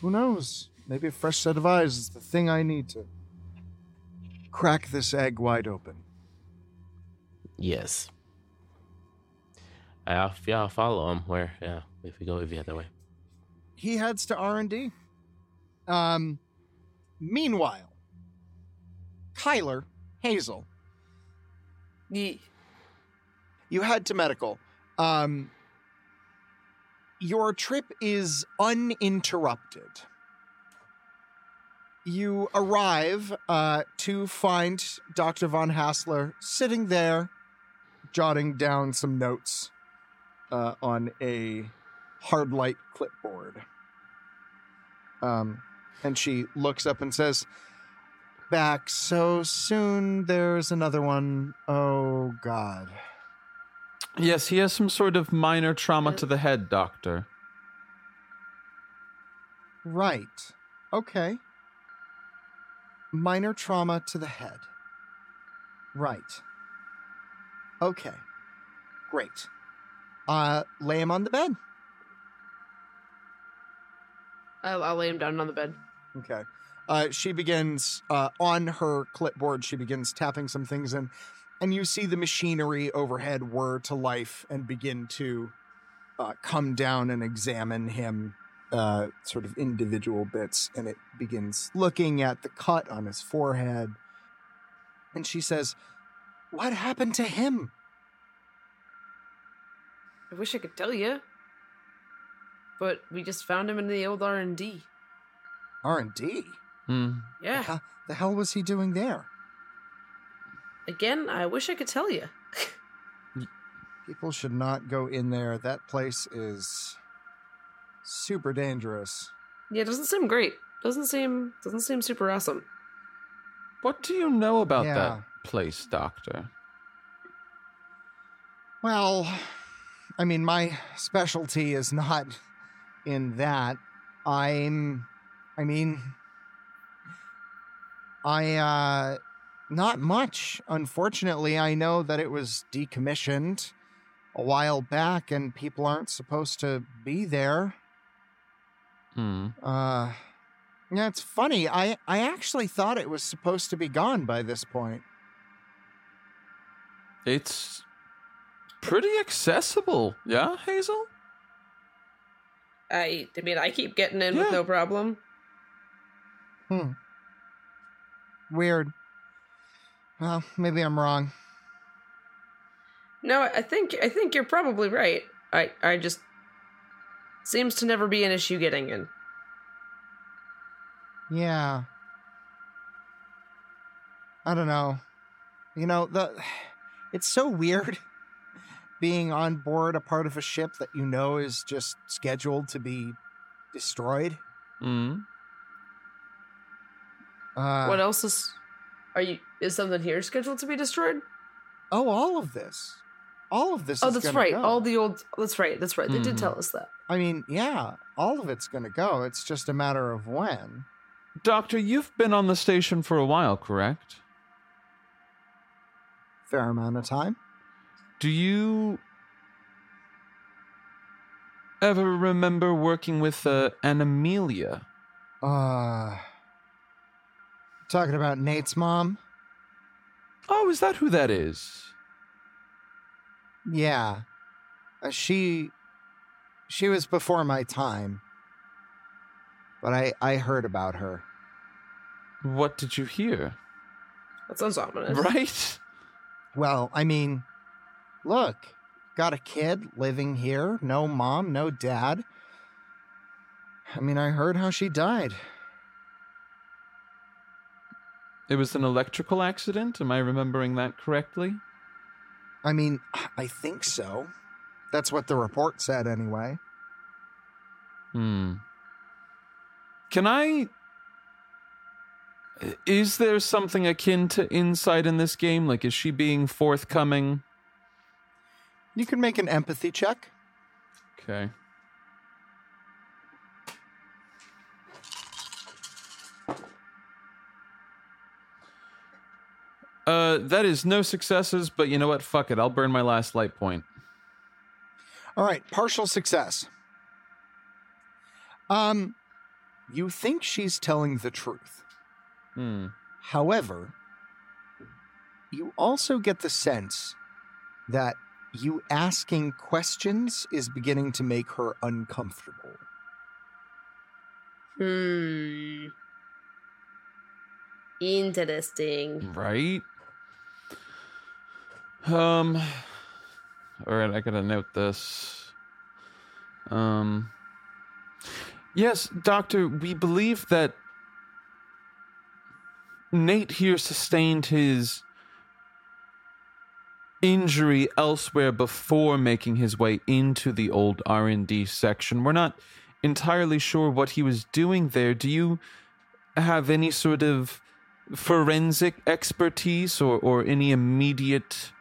who knows? Maybe a fresh set of eyes is the thing I need to crack this egg wide open. Yes. I'll, yeah, I'll follow him. Where? Yeah, if we go if the other way. he heads to R&D. Um meanwhile, Kyler, Hazel, Ye- you head to medical. Um your trip is uninterrupted. You arrive uh, to find Dr. Von Hassler sitting there, jotting down some notes uh, on a hard light clipboard. Um, and she looks up and says, Back so soon, there's another one. Oh, God. Yes, he has some sort of minor trauma to the head, Doctor. Right. Okay. Minor trauma to the head. Right. Okay. Great. Uh, lay him on the bed. I'll, I'll lay him down on the bed. Okay. Uh, she begins uh, on her clipboard. She begins tapping some things in, and you see the machinery overhead whir to life and begin to uh, come down and examine him, uh, sort of individual bits. And it begins looking at the cut on his forehead, and she says, "What happened to him?" I wish I could tell you, but we just found him in the old R and D. R and D. Hmm. Yeah. The hell was he doing there? Again, I wish I could tell you. People should not go in there. That place is super dangerous. Yeah, it doesn't seem great. Doesn't seem doesn't seem super awesome. What do you know about Yeah. that place, Doctor? Well, I mean, my specialty is not in that. I'm, I mean, I, uh, not much. Unfortunately, I know that it was decommissioned a while back and people aren't supposed to be there. Hmm. Uh, yeah, it's funny. I, I actually thought it was supposed to be gone by this point. It's pretty accessible, yeah, Hazel? I I mean I keep getting in with no problem. Hmm. Weird. Well, maybe I'm wrong. No, I think I think you're probably right. I I just seems to never be an issue getting in. Yeah. I don't know. You know, the it's so weird being on board a part of a ship that you know is just scheduled to be destroyed. Hmm. Uh, what else is are you is something here scheduled to be destroyed? Oh, all of this. All of this Oh, is that's right. go. All the old that's right. That's right. They did Mhm. tell us that. I mean, yeah, all of it's going to go. It's just a matter of when. Doctor, you've been on the station for a while, correct? Fair amount of time. Do you ever remember working with uh, an Amelia? Uh, talking about Nate's mom? Oh, is that who that is? Yeah. Uh, she she was before my time. But I I heard about her. What did you hear? That sounds ominous. Right? Well, I mean, look, got a kid living here, no mom, no dad. I mean, I heard how she died. It was an electrical accident. Am I remembering that correctly? I mean, I think so. That's what the report said anyway. Hmm. Can I. Is there something akin to insight in this game? Like, is she being forthcoming? You can make an empathy check. Okay. Uh, that is no successes, but you know what? Fuck it. I'll burn my last light point. All right, partial success. Um, you think she's telling the truth. Hmm. However, you also get the sense that you asking questions is beginning to make her uncomfortable. Hmm. Interesting. Right? Um. All right, I gotta note this. Um. Yes, Doctor, we believe that Nate here sustained his injury elsewhere before making his way into the old R&D section. We're not entirely sure what he was doing there. Do you have any sort of forensic expertise or, or any immediate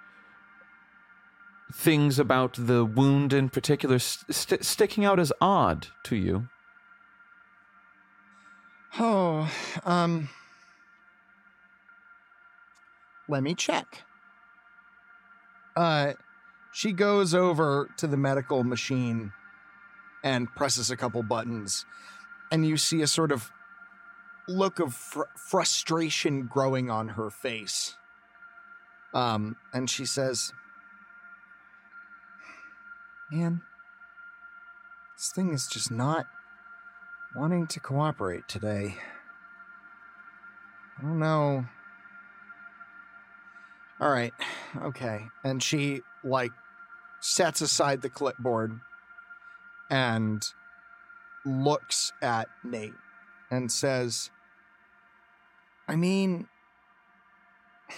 things about the wound in particular st- sticking out as odd to you? Oh, um. Let me check. Uh, she goes over to the medical machine and presses a couple buttons, and you see a sort of look of fr- frustration growing on her face. Um, and she says, Man, this thing is just not wanting to cooperate today. I don't know. All right. Okay. And she like sets aside the clipboard and looks at Nate and says, I mean,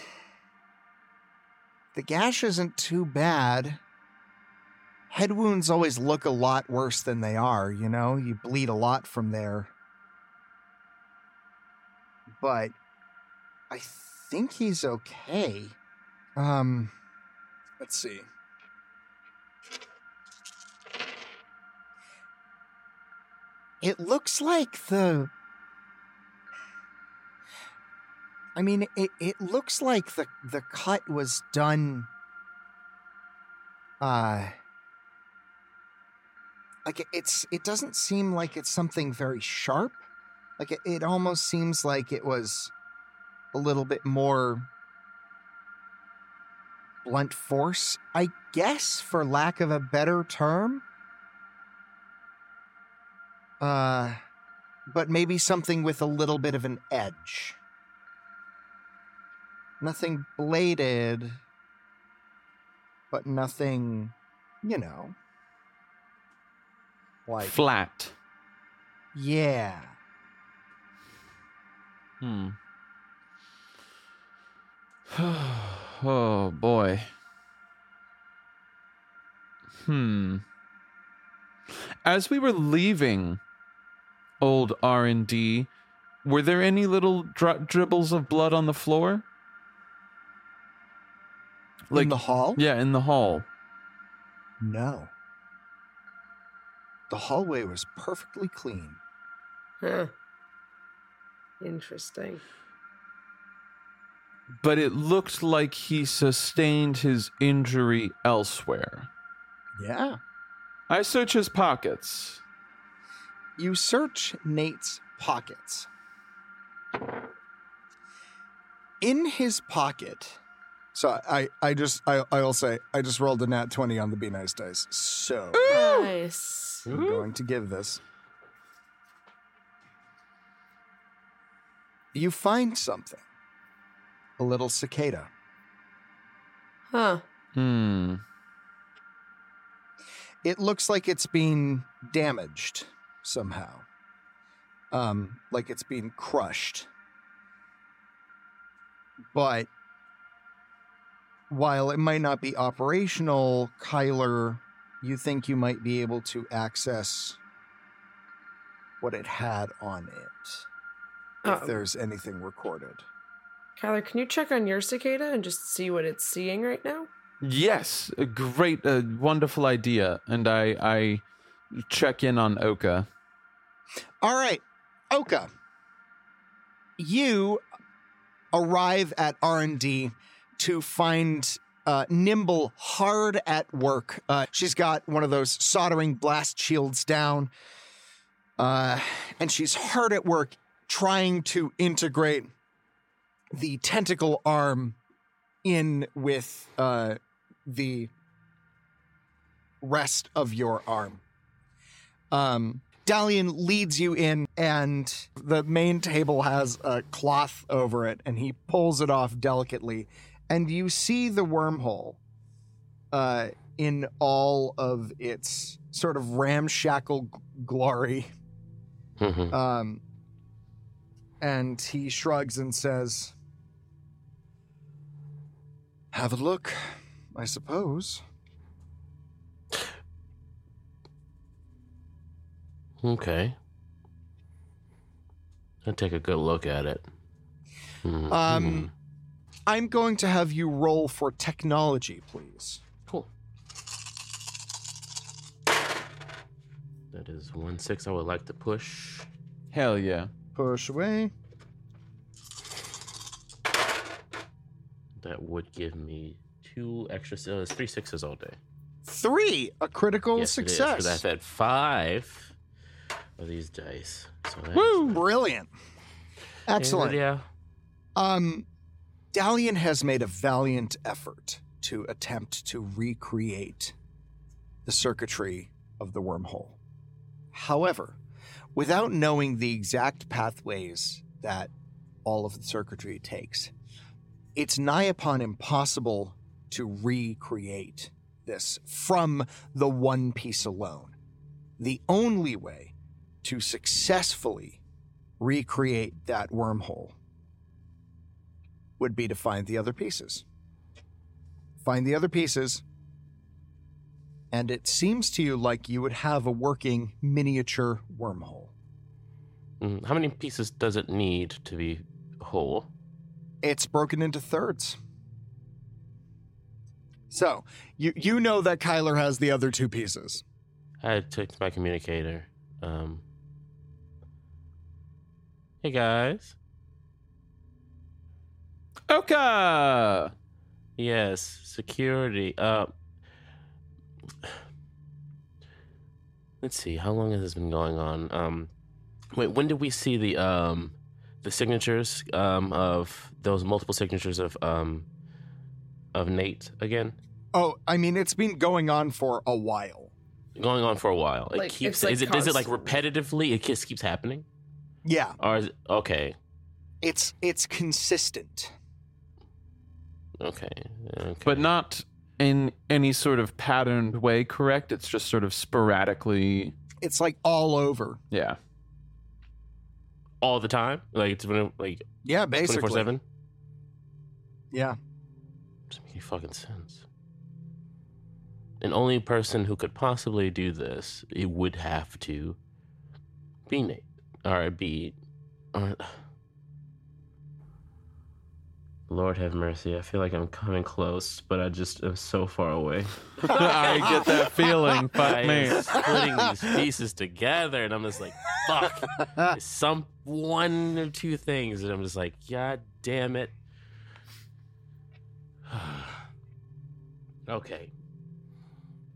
the gash isn't too bad. Head wounds always look a lot worse than they are, you know? You bleed a lot from there. But I think he's okay. Um, let's see. It looks like the. I mean, it, it looks like the, the cut was done. Uh. Like it, it's, it doesn't seem like it's something very sharp. Like it, it almost seems like it was a little bit more blunt force, I guess, for lack of a better term. Uh, but maybe something with a little bit of an edge. Nothing bladed, but nothing, you know, like Flat. yeah. Hmm. oh boy. Hmm. As we were leaving old R&D, were there any little dri- dribbles of blood on the floor? Like in the hall? Yeah, in the hall. No. The hallway was perfectly clean. Huh. Interesting. But it looked like he sustained his injury elsewhere. Yeah. I search his pockets. You search Nate's pockets. In his pocket, so I, I just, I, I'll say, I just rolled a nat 20 on the Be Nice dice. So Nice. I'm going to give this. You find something. A little cicada. Huh. Hmm. It looks like it's been damaged somehow. Um, like it's been crushed. But while it might not be operational, Kyler, you think you might be able to access what it had on it. If Uh, there's anything recorded. Kyler, can you check on your cicada and just see what it's seeing right now? Yes, a great, a wonderful idea. And I, I check in on Oka. All right, Oka. You arrive at R and D to find uh, Nimble hard at work. Uh, she's got one of those soldering blast shields down, uh, and she's hard at work trying to integrate the tentacle arm in with uh, the rest of your arm. Um, Dalian leads you in, and the main table has a cloth over it, and he pulls it off delicately, and you see the wormhole uh, in all of its sort of ramshackle g- glory. Mhm. Um, and he shrugs and says, Have a look, I suppose. Okay. I'll take a good look at it. Hmm, Um. I'm going to have you roll for technology, please. Cool. That is one six I would like to push. Hell yeah. Push away. That would give me two extra. Uh, three sixes all day. Three, a critical success. yes, it is, success. 'cause I've had five of these dice. So Woo! Brilliant. Excellent. Yeah. Um, Dalian has made a valiant effort to attempt to recreate the circuitry of the wormhole. However, without knowing the exact pathways that all of the circuitry takes, it's nigh upon impossible to recreate this from the one piece alone. The only way to successfully recreate that wormhole would be to find the other pieces. Find the other pieces, and it seems to you like you would have a working miniature wormhole. Mm, How many pieces does it need to be whole? It's broken into thirds. So, you, you know that Kyler has the other two pieces. I took my communicator. Um, hey guys. Oka! Yes, security. Uh, let's see. How long has this been going on? Um, wait. When did we see the um the signatures um of those multiple signatures of um of Nate again? Oh, I mean, it's been going on for a while. Going on for a while. It Like, keeps. like, is it? Does it like repetitively? It just keeps happening, Yeah, or is it okay? it's it's consistent. Okay. Okay. But not in any sort of patterned way, correct? It's just sort of sporadically. It's like all over. Yeah. all the time. Like it's been like Yeah, twenty basically. four seven. Yeah. Doesn't make any fucking sense. An only person who could possibly do this, it would have to be Nate. Or be or Lord have mercy. I feel like I'm coming close, but I just am so far away. I get that feeling. Fuck I me. am putting these pieces together, and I'm just like, fuck. Some one or two things, and I'm just like, God damn it. okay.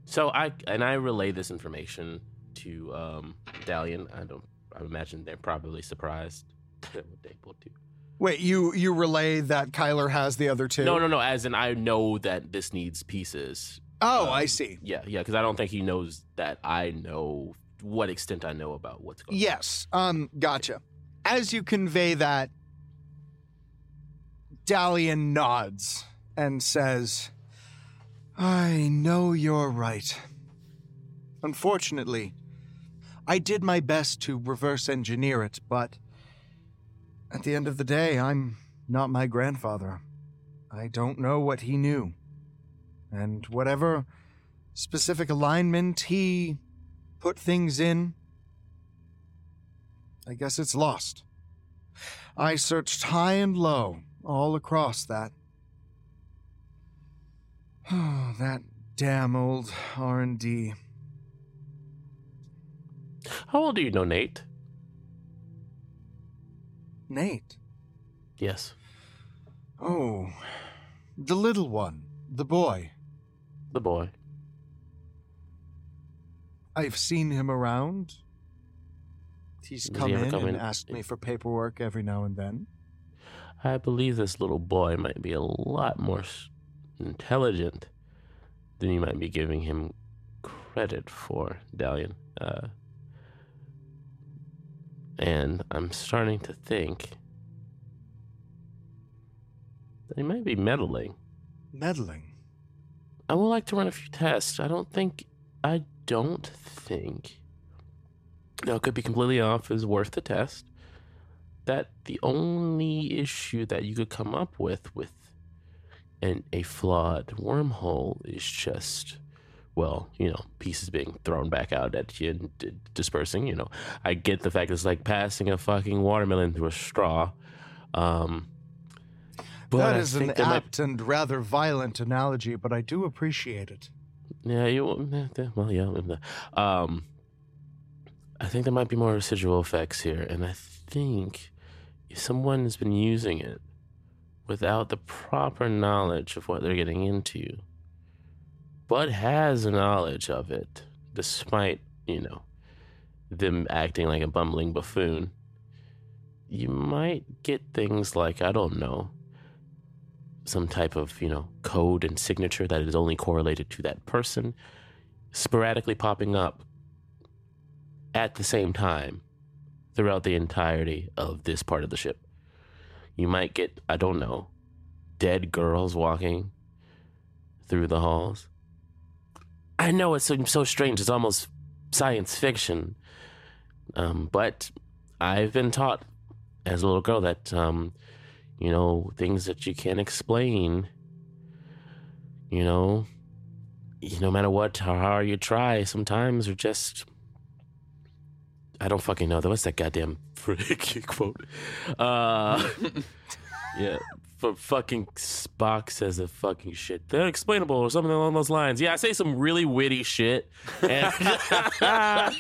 So I and I relay this information to um, Dalian. I don't. I imagine they're probably surprised at what they will do. Wait, you you relay that Kyler has the other two? No, no, no. As in, I know that this needs pieces. Oh, Um, I see. Yeah, yeah. Because I don't think he knows that I know what extent I know about what's going. on. Yes. Um, gotcha. As you convey that, Dalian nods and says, I know you're right. Unfortunately, I did my best to reverse engineer it, but at the end of the day, I'm not my grandfather. I don't know what he knew. And whatever specific alignment he put things in, I guess it's lost. I searched high and low all across that. Oh, that damn old R&D. How old do you know, Nate? Nate. Yes, Oh, the little one, the boy. the boy. I've seen him around. He's he come ever in come and in- asked me for paperwork every now and then. I believe this little boy might be a lot more intelligent than you might be giving him credit for, Dalian. Uh, and I'm starting to think they he might be meddling. Meddling. I would like to run a few tests. I don't think. I don't think. Now, it could be completely off. Is worth the test. That the only issue that you could come up with with an a flawed wormhole is just, well, you know, pieces being thrown back out at you and d- dispersing. You know, I get the fact it's like passing a fucking watermelon through a straw. Um, that an think there might- apt and rather violent analogy, but I do appreciate it. Yeah, you. Well, yeah. Um, I think there might be more residual effects here, and I think if someone has been using it without the proper knowledge of what they're getting into, but has knowledge of it, despite you know them acting like a bumbling buffoon, you might get things like I don't know some type of, you know, code and signature that is only correlated to that person sporadically popping up at the same time throughout the entirety of this part of the ship. You might get, I don't know, dead girls walking through the halls. I know it seems so strange, it's almost science fiction. Um, but I've been taught as a little girl that um, you know, things that you can't explain. You know, no matter what, how hard you try, sometimes are just. I don't fucking know. What's that goddamn frick quote? Uh, yeah, for fucking Spock says a fucking shit. They're explainable or something along those lines. Yeah, I say some really witty shit, and,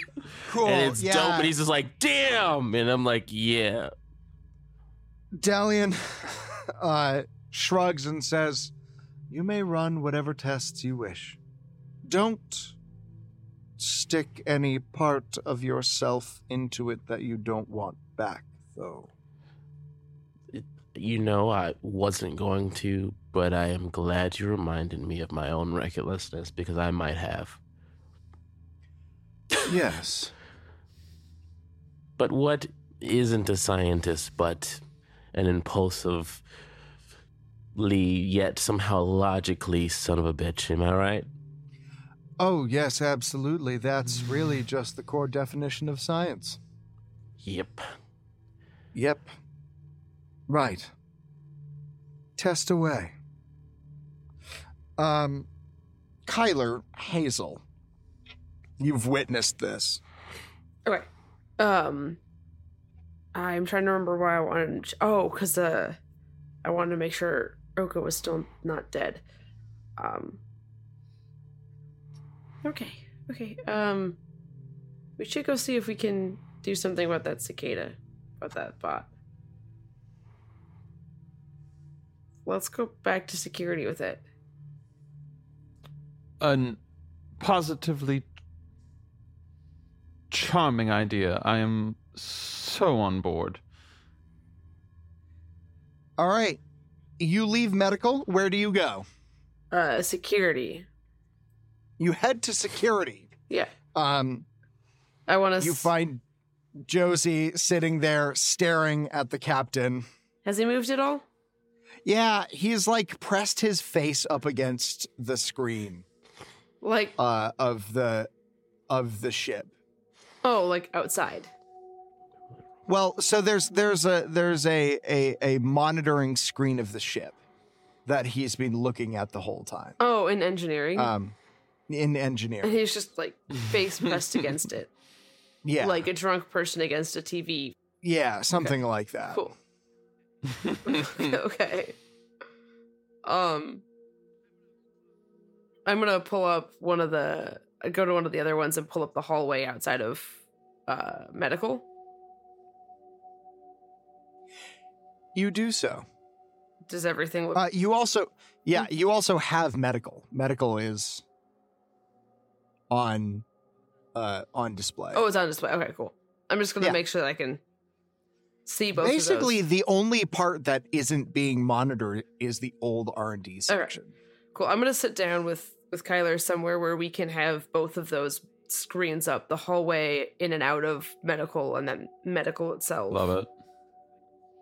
Cool. and it's yeah. dope. And he's just like, "Damn," and I'm like, "Yeah." Dalian uh, shrugs and says, You may run whatever tests you wish. Don't stick any part of yourself into it that you don't want back, though. You know, I wasn't going to, but I am glad you reminded me of my own recklessness because I might have. Yes. But what isn't a scientist but an impulsive, yet somehow logically son of a bitch? Am I right? Oh, yes, absolutely. That's really just the core definition of science. Yep. Yep. Right. Test away. Um, Kyler Hazel, you've witnessed this. Okay. Um, I'm trying to remember why I wanted. Oh, because uh, I wanted to make sure Oka was still not dead. Um. Okay. Okay. Um, we should go see if we can do something about that cicada, about that bot. Let's go back to security with it. An positively charming idea. I am so on board. All right. You leave medical. Where do you go? Uh, security. You head to security. Yeah, Um, I want to. you find Josie sitting there staring at the captain. Has he moved at all? Yeah, he's like pressed his face up against the screen Like, uh, of the of the ship. oh, like outside. Well, so there's there's a there's a, a a monitoring screen of the ship that he's been looking at the whole time. Oh, in engineering. Um, in and engineering. he's just like face pressed against it, Yeah, like a drunk person against a TV. yeah, something like that. Cool. okay. Um, I'm gonna pull up one of the. I go to one of the other ones and pull up the hallway outside of uh medical. You do so. Does everything look? Uh, you also, yeah, you also have medical. Medical is on, uh, on display. oh, it's on display. Okay, cool. I'm just gonna Yeah. make sure that I can see both. basically of those. the only part that isn't being monitored is the old R and D section. cool. I'm gonna sit down with with Kyler somewhere where we can have both of those screens up, the hallway in and out of medical, and then medical itself. Love it.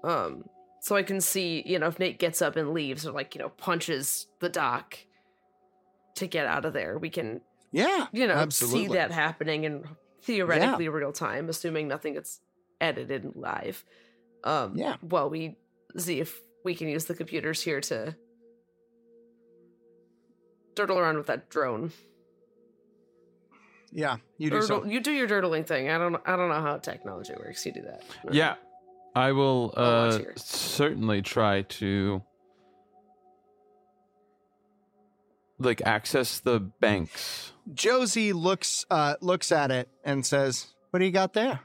um so i can see you know if nate gets up and leaves or like you know punches the doc to get out of there we can Yeah, you know absolutely. see that happening in theoretically real time assuming nothing gets edited live um Yeah. while we see if we can use the computers here to dirtle around with that drone Yeah, you do Dirtle- so. you do your dirtling thing i don't i don't know how technology works you do that Yeah, I will I'll uh, certainly try to like access the banks. Josie looks uh looks at it and says, "What do you got there?"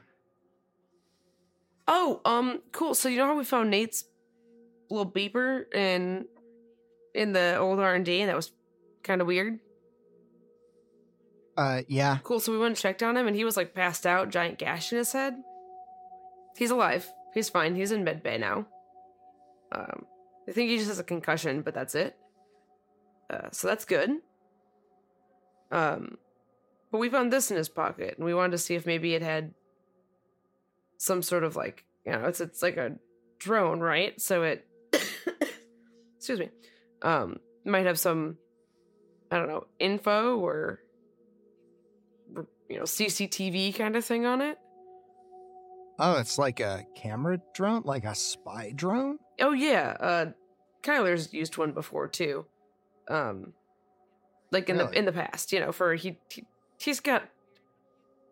Oh, um, cool. So you know how we found Nate's little beeper in in the old R and D, and that was kind of weird. Uh, yeah. Cool. So we went and checked on him, and he was like passed out, giant gash in his head. He's alive. He's fine. He's in med bay now. Um, I think he just has a concussion, but that's it. Uh, so that's good. Um, but we found this in his pocket, and we wanted to see if maybe it had some sort of like you know it's it's like a drone, right? So it excuse me, um, might have some I don't know info or you know CCTV kind of thing on it. Oh, it's like a camera drone, like a spy drone. Oh yeah, uh Kyler's used one before too. Um like in Really? the in the past, you know, for he, he he's got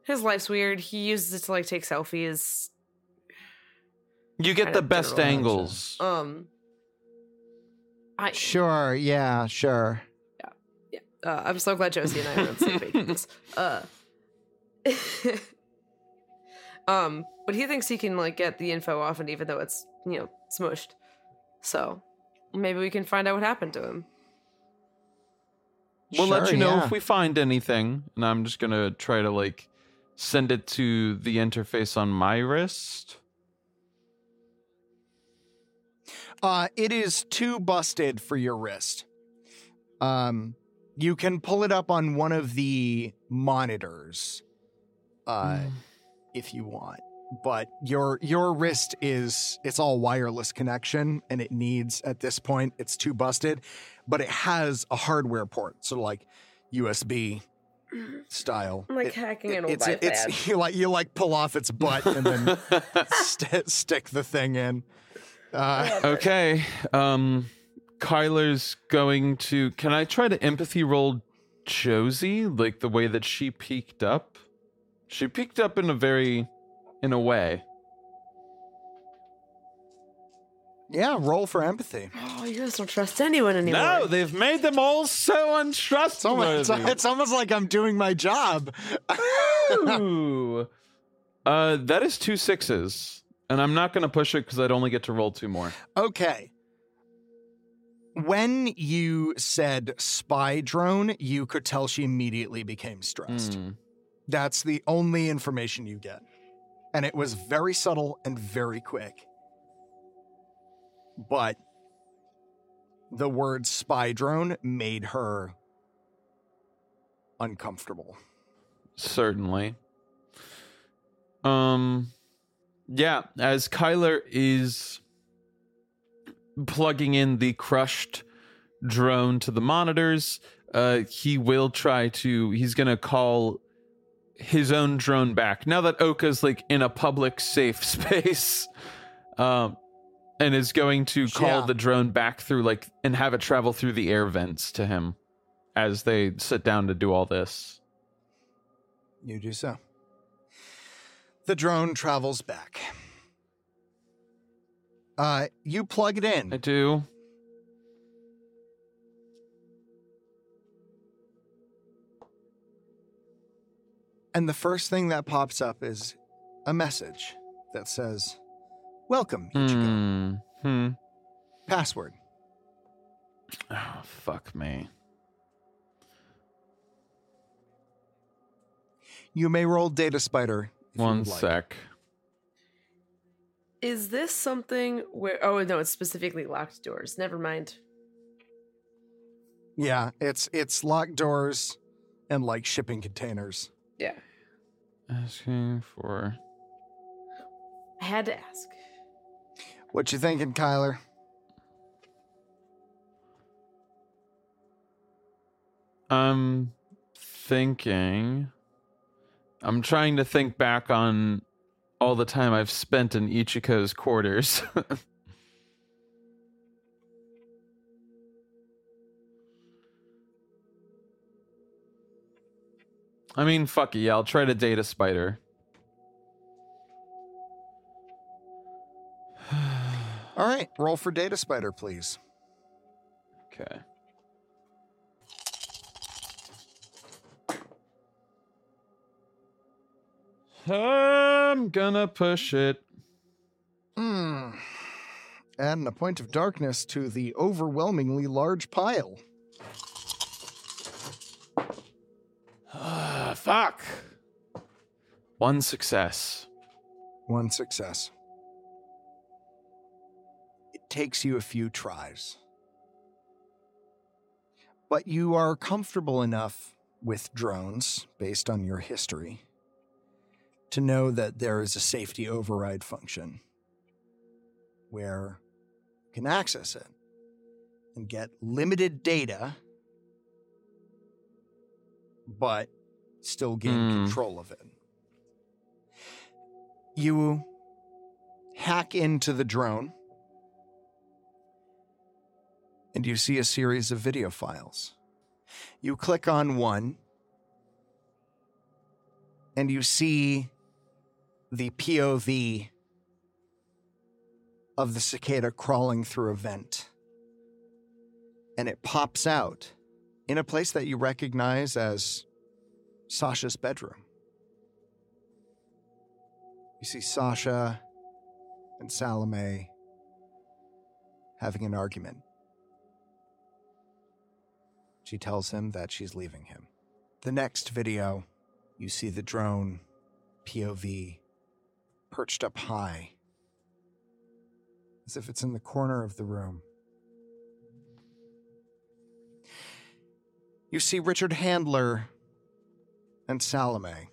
his life's weird. He uses it to like take selfies. You get the best angles. Um I Sure. Yeah. Sure. Yeah. Yeah. Uh, I'm so glad Josie and I are on the same page this. Uh Um, but he thinks he can like get the info off and even though it's, you know, smushed. So maybe we can find out what happened to him. We'll let you know yeah. if we find anything, and I'm just gonna try to like send it to the interface on my wrist. Uh, it is too busted for your wrist. Um, you can pull it up on one of the monitors, uh, if you want. But your your wrist is it's all wireless connection, and it needs at this point it's too busted, but it has a hardware port, so like USB style. I'm like It- hacking an old it's, iPad. it's you like you like pull off its butt and then st- stick the thing in. Uh, okay. Um Kyler's going to can I try to empathy roll Josie like the way that she peeked up? She peeked up in a very in a way. Yeah, roll for empathy. Oh, you guys don't trust anyone anymore. No, they've made them all so It's almost, untrustworthy. it's, it's almost like I'm doing my job. Ooh. Uh that is two sixes. And I'm not gonna push it because I'd only get to roll two more. okay. when you said spy drone, you could tell she immediately became stressed. Hmm. That's the only information you get. And it was very subtle and very quick. But the word spy drone made her uncomfortable. Certainly. Um yeah, as Kyler is plugging in the crushed drone to the monitors, uh he will try to he's going to call his own drone back. Now that Oka's like in a public safe space, um and is going to call Yeah. the drone back through like and have it travel through the air vents to him as they sit down to do all this. You do so. The drone travels back. Uh, you plug it in. I do. And the first thing that pops up is a message that says, Welcome, Ichigo. Hmm. Hmm. Password. Oh, fuck me. You may roll Data Spider. One would like. sec. Is this something where? Oh no, it's specifically locked doors. Never mind. Yeah, it's it's locked doors and like shipping containers. Yeah, Asking for. I had to ask. What you thinking, Kyler? I'm thinking. I'm trying to think back on all the time I've spent in Ichigo's quarters. I mean, fuck. Yeah, I'll try to Data Spider. All right, roll for Data Spider, please. Okay. I'm gonna push it. Hmm. Adding a point of darkness to the overwhelmingly large pile. Ah, fuck. One success. One success. Takes you a few tries. But you are comfortable enough with drones, based on your history, to know that there is a safety override function where you can access it and get limited data, but still gain Hmm. control of it you hack into the drone and you see a series of video files. You click on one and you see the POV of the cicada crawling through a vent. And it pops out in a place that you recognize as Sasha's bedroom. You see Sasha and Salome having an argument. She tells him that she's leaving him. The next video, you see the drone POV perched up high, as if it's in the corner of the room. You see Richard Handler and Salome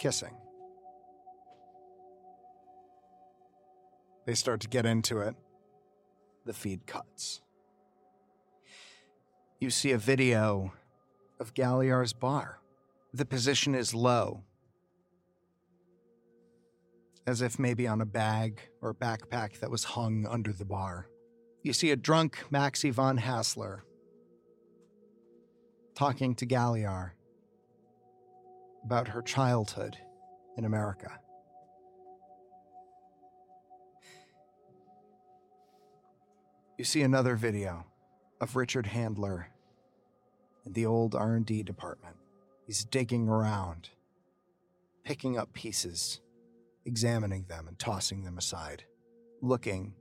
kissing. They start to get into it. The feed cuts. You see a video of Galliar's bar. The position is low, as if maybe on a bag or backpack that was hung under the bar. You see a drunk Maxie von Hassler talking to Galliar about her childhood in America. You see another video of Richard Handler in the old R&D department. He's digging around, picking up pieces, examining them and tossing them aside, looking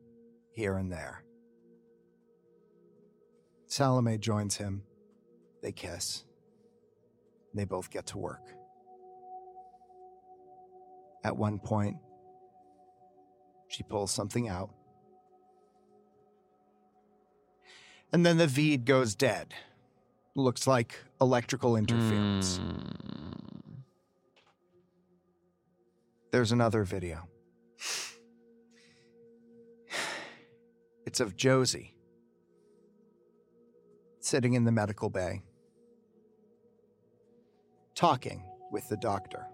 here and there. Salome joins him. They kiss. They both get to work. At one point, she pulls something out. And then the Veed goes dead. Looks like electrical interference. Mm. There's another video. It's of Josie sitting in the medical bay, talking with the doctor.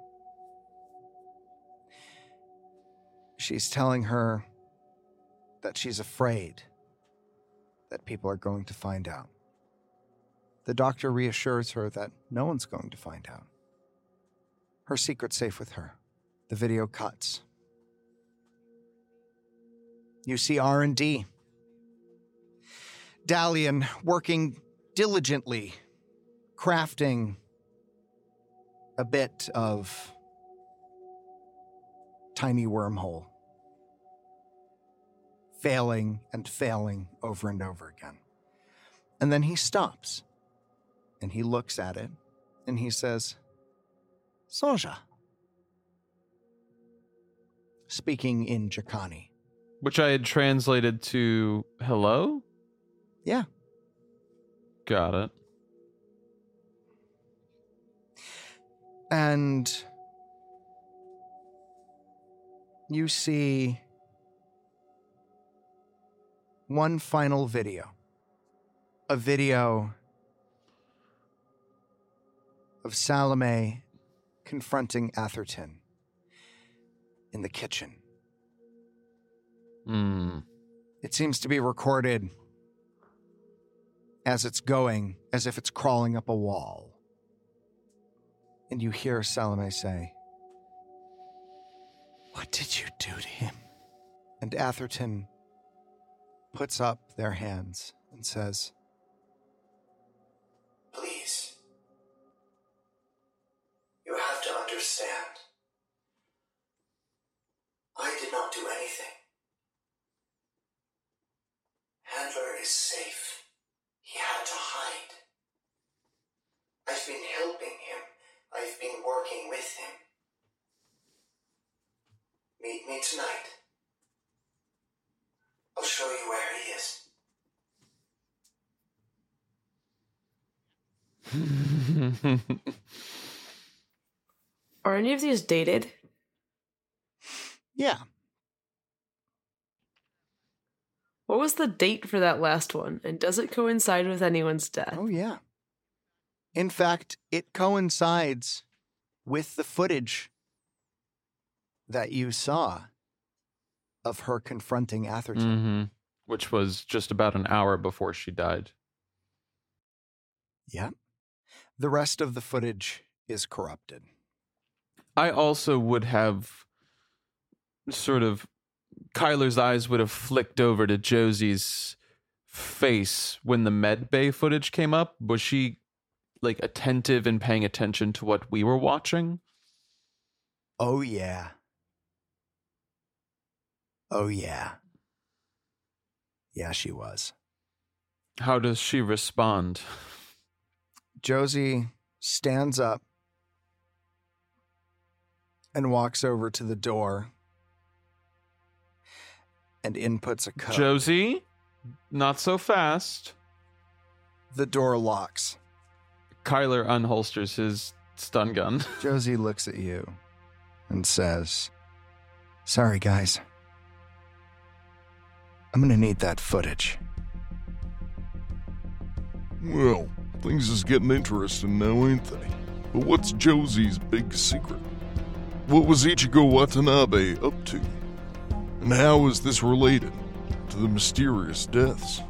She's telling her that she's afraid that people are going to find out. The doctor reassures her that no one's going to find out. Her secret's safe with her. The video cuts. You see R&D. Dalian working diligently, crafting a bit of tiny wormhole, failing and failing over and over again. And then he stops and he looks at it and he says, Soja. Speaking in Jakani. Which I had translated to hello? Yeah. Got it. And you see one final video. A video of Salome confronting Atherton in the kitchen. Mm. It seems to be recorded as it's going, as if it's crawling up a wall. And you hear Salome say, What did you do to him? And Atherton puts up their hands and says, Please. You have to understand. I did not do anything. Handler is safe. He had to hide. I've been helping him. I've been working with him. Meet me tonight. I'll show you where he is. Are any of these dated? Yeah, What was the date for that last one? And does it coincide with anyone's death? Oh, yeah. In fact, it coincides with the footage that you saw of her confronting Atherton. hmm Which was just about an hour before she died. Yeah. The rest of the footage is corrupted. I also would have sort of Kyler's eyes would have flicked over to Josie's face when the med bay footage came up. Was she like attentive and paying attention to what we were watching? Oh, yeah. Oh, yeah. Yeah, she was. How does she respond? Josie stands up and walks over to the door and inputs a code. Josie, not so fast. the door locks. Kyler unholsters his stun gun. Josie looks at you and says, Sorry, guys. I'm gonna need that footage. Well, things is getting interesting now, ain't they? But what's Josie's big secret? What was Ichigo Watanabe up to? And how is this related to the mysterious deaths?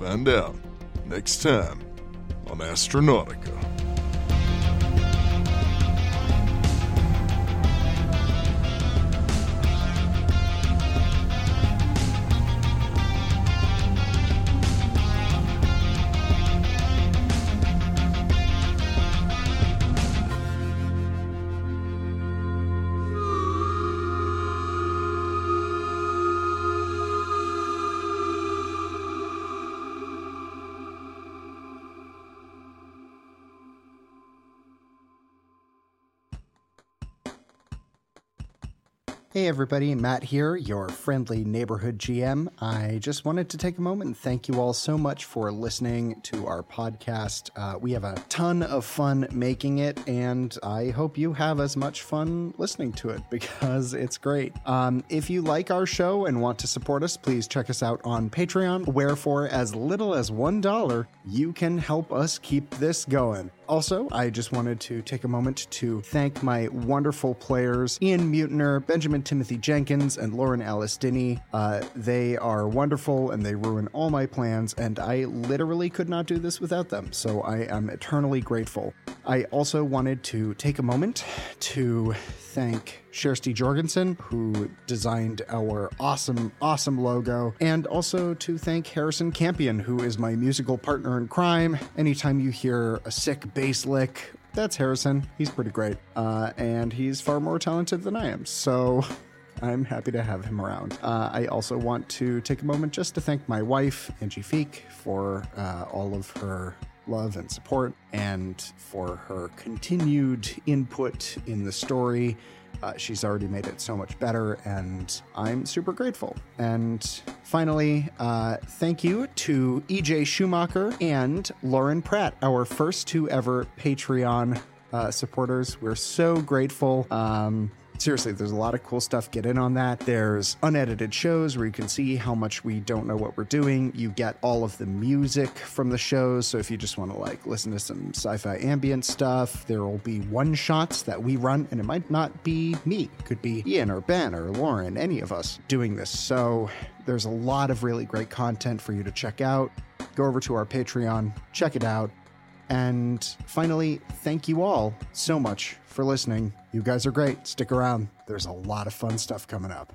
Find out next time on Astronautica. Hey everybody, Matt here, your friendly neighborhood GM. I just wanted to take a moment and thank you all so much for listening to our podcast. Uh, we have a ton of fun making it, and I hope you have as much fun listening to it because it's great. Um, if you like our show and want to support us, please check us out on Patreon, where for as little as $1, you can help us keep this going. Also, I just wanted to take a moment to thank my wonderful players Ian Mutiner, Benjamin Timothy Jenkins, and Lauren Alice Dinney. Uh, they are wonderful and they ruin all my plans, and I literally could not do this without them, so I am eternally grateful. I also wanted to take a moment to thank Shersty Jorgensen, who designed our awesome, awesome logo, and also to thank Harrison Campion, who is my musical partner in crime. Anytime you hear a sick bass lick, that's Harrison. He's pretty great. Uh, and he's far more talented than I am. So. I'm happy to have him around. Uh, I also want to take a moment just to thank my wife, Angie Feek, for uh, all of her love and support and for her continued input in the story. Uh, she's already made it so much better, and I'm super grateful. And finally, uh, thank you to EJ Schumacher and Lauren Pratt, our first two ever Patreon uh, supporters. We're so grateful. Um, seriously, there's a lot of cool stuff. Get in on that. There's unedited shows where you can see how much we don't know what we're doing. You get all of the music from the shows. So if you just want to like listen to some sci-fi ambient stuff, there will be one shots that we run, and it might not be me. It could be Ian or Ben or Lauren, any of us doing this. So there's a lot of really great content for you to check out. Go over to our Patreon, check it out. And finally, thank you all so much for listening. You guys are great. Stick around. There's a lot of fun stuff coming up.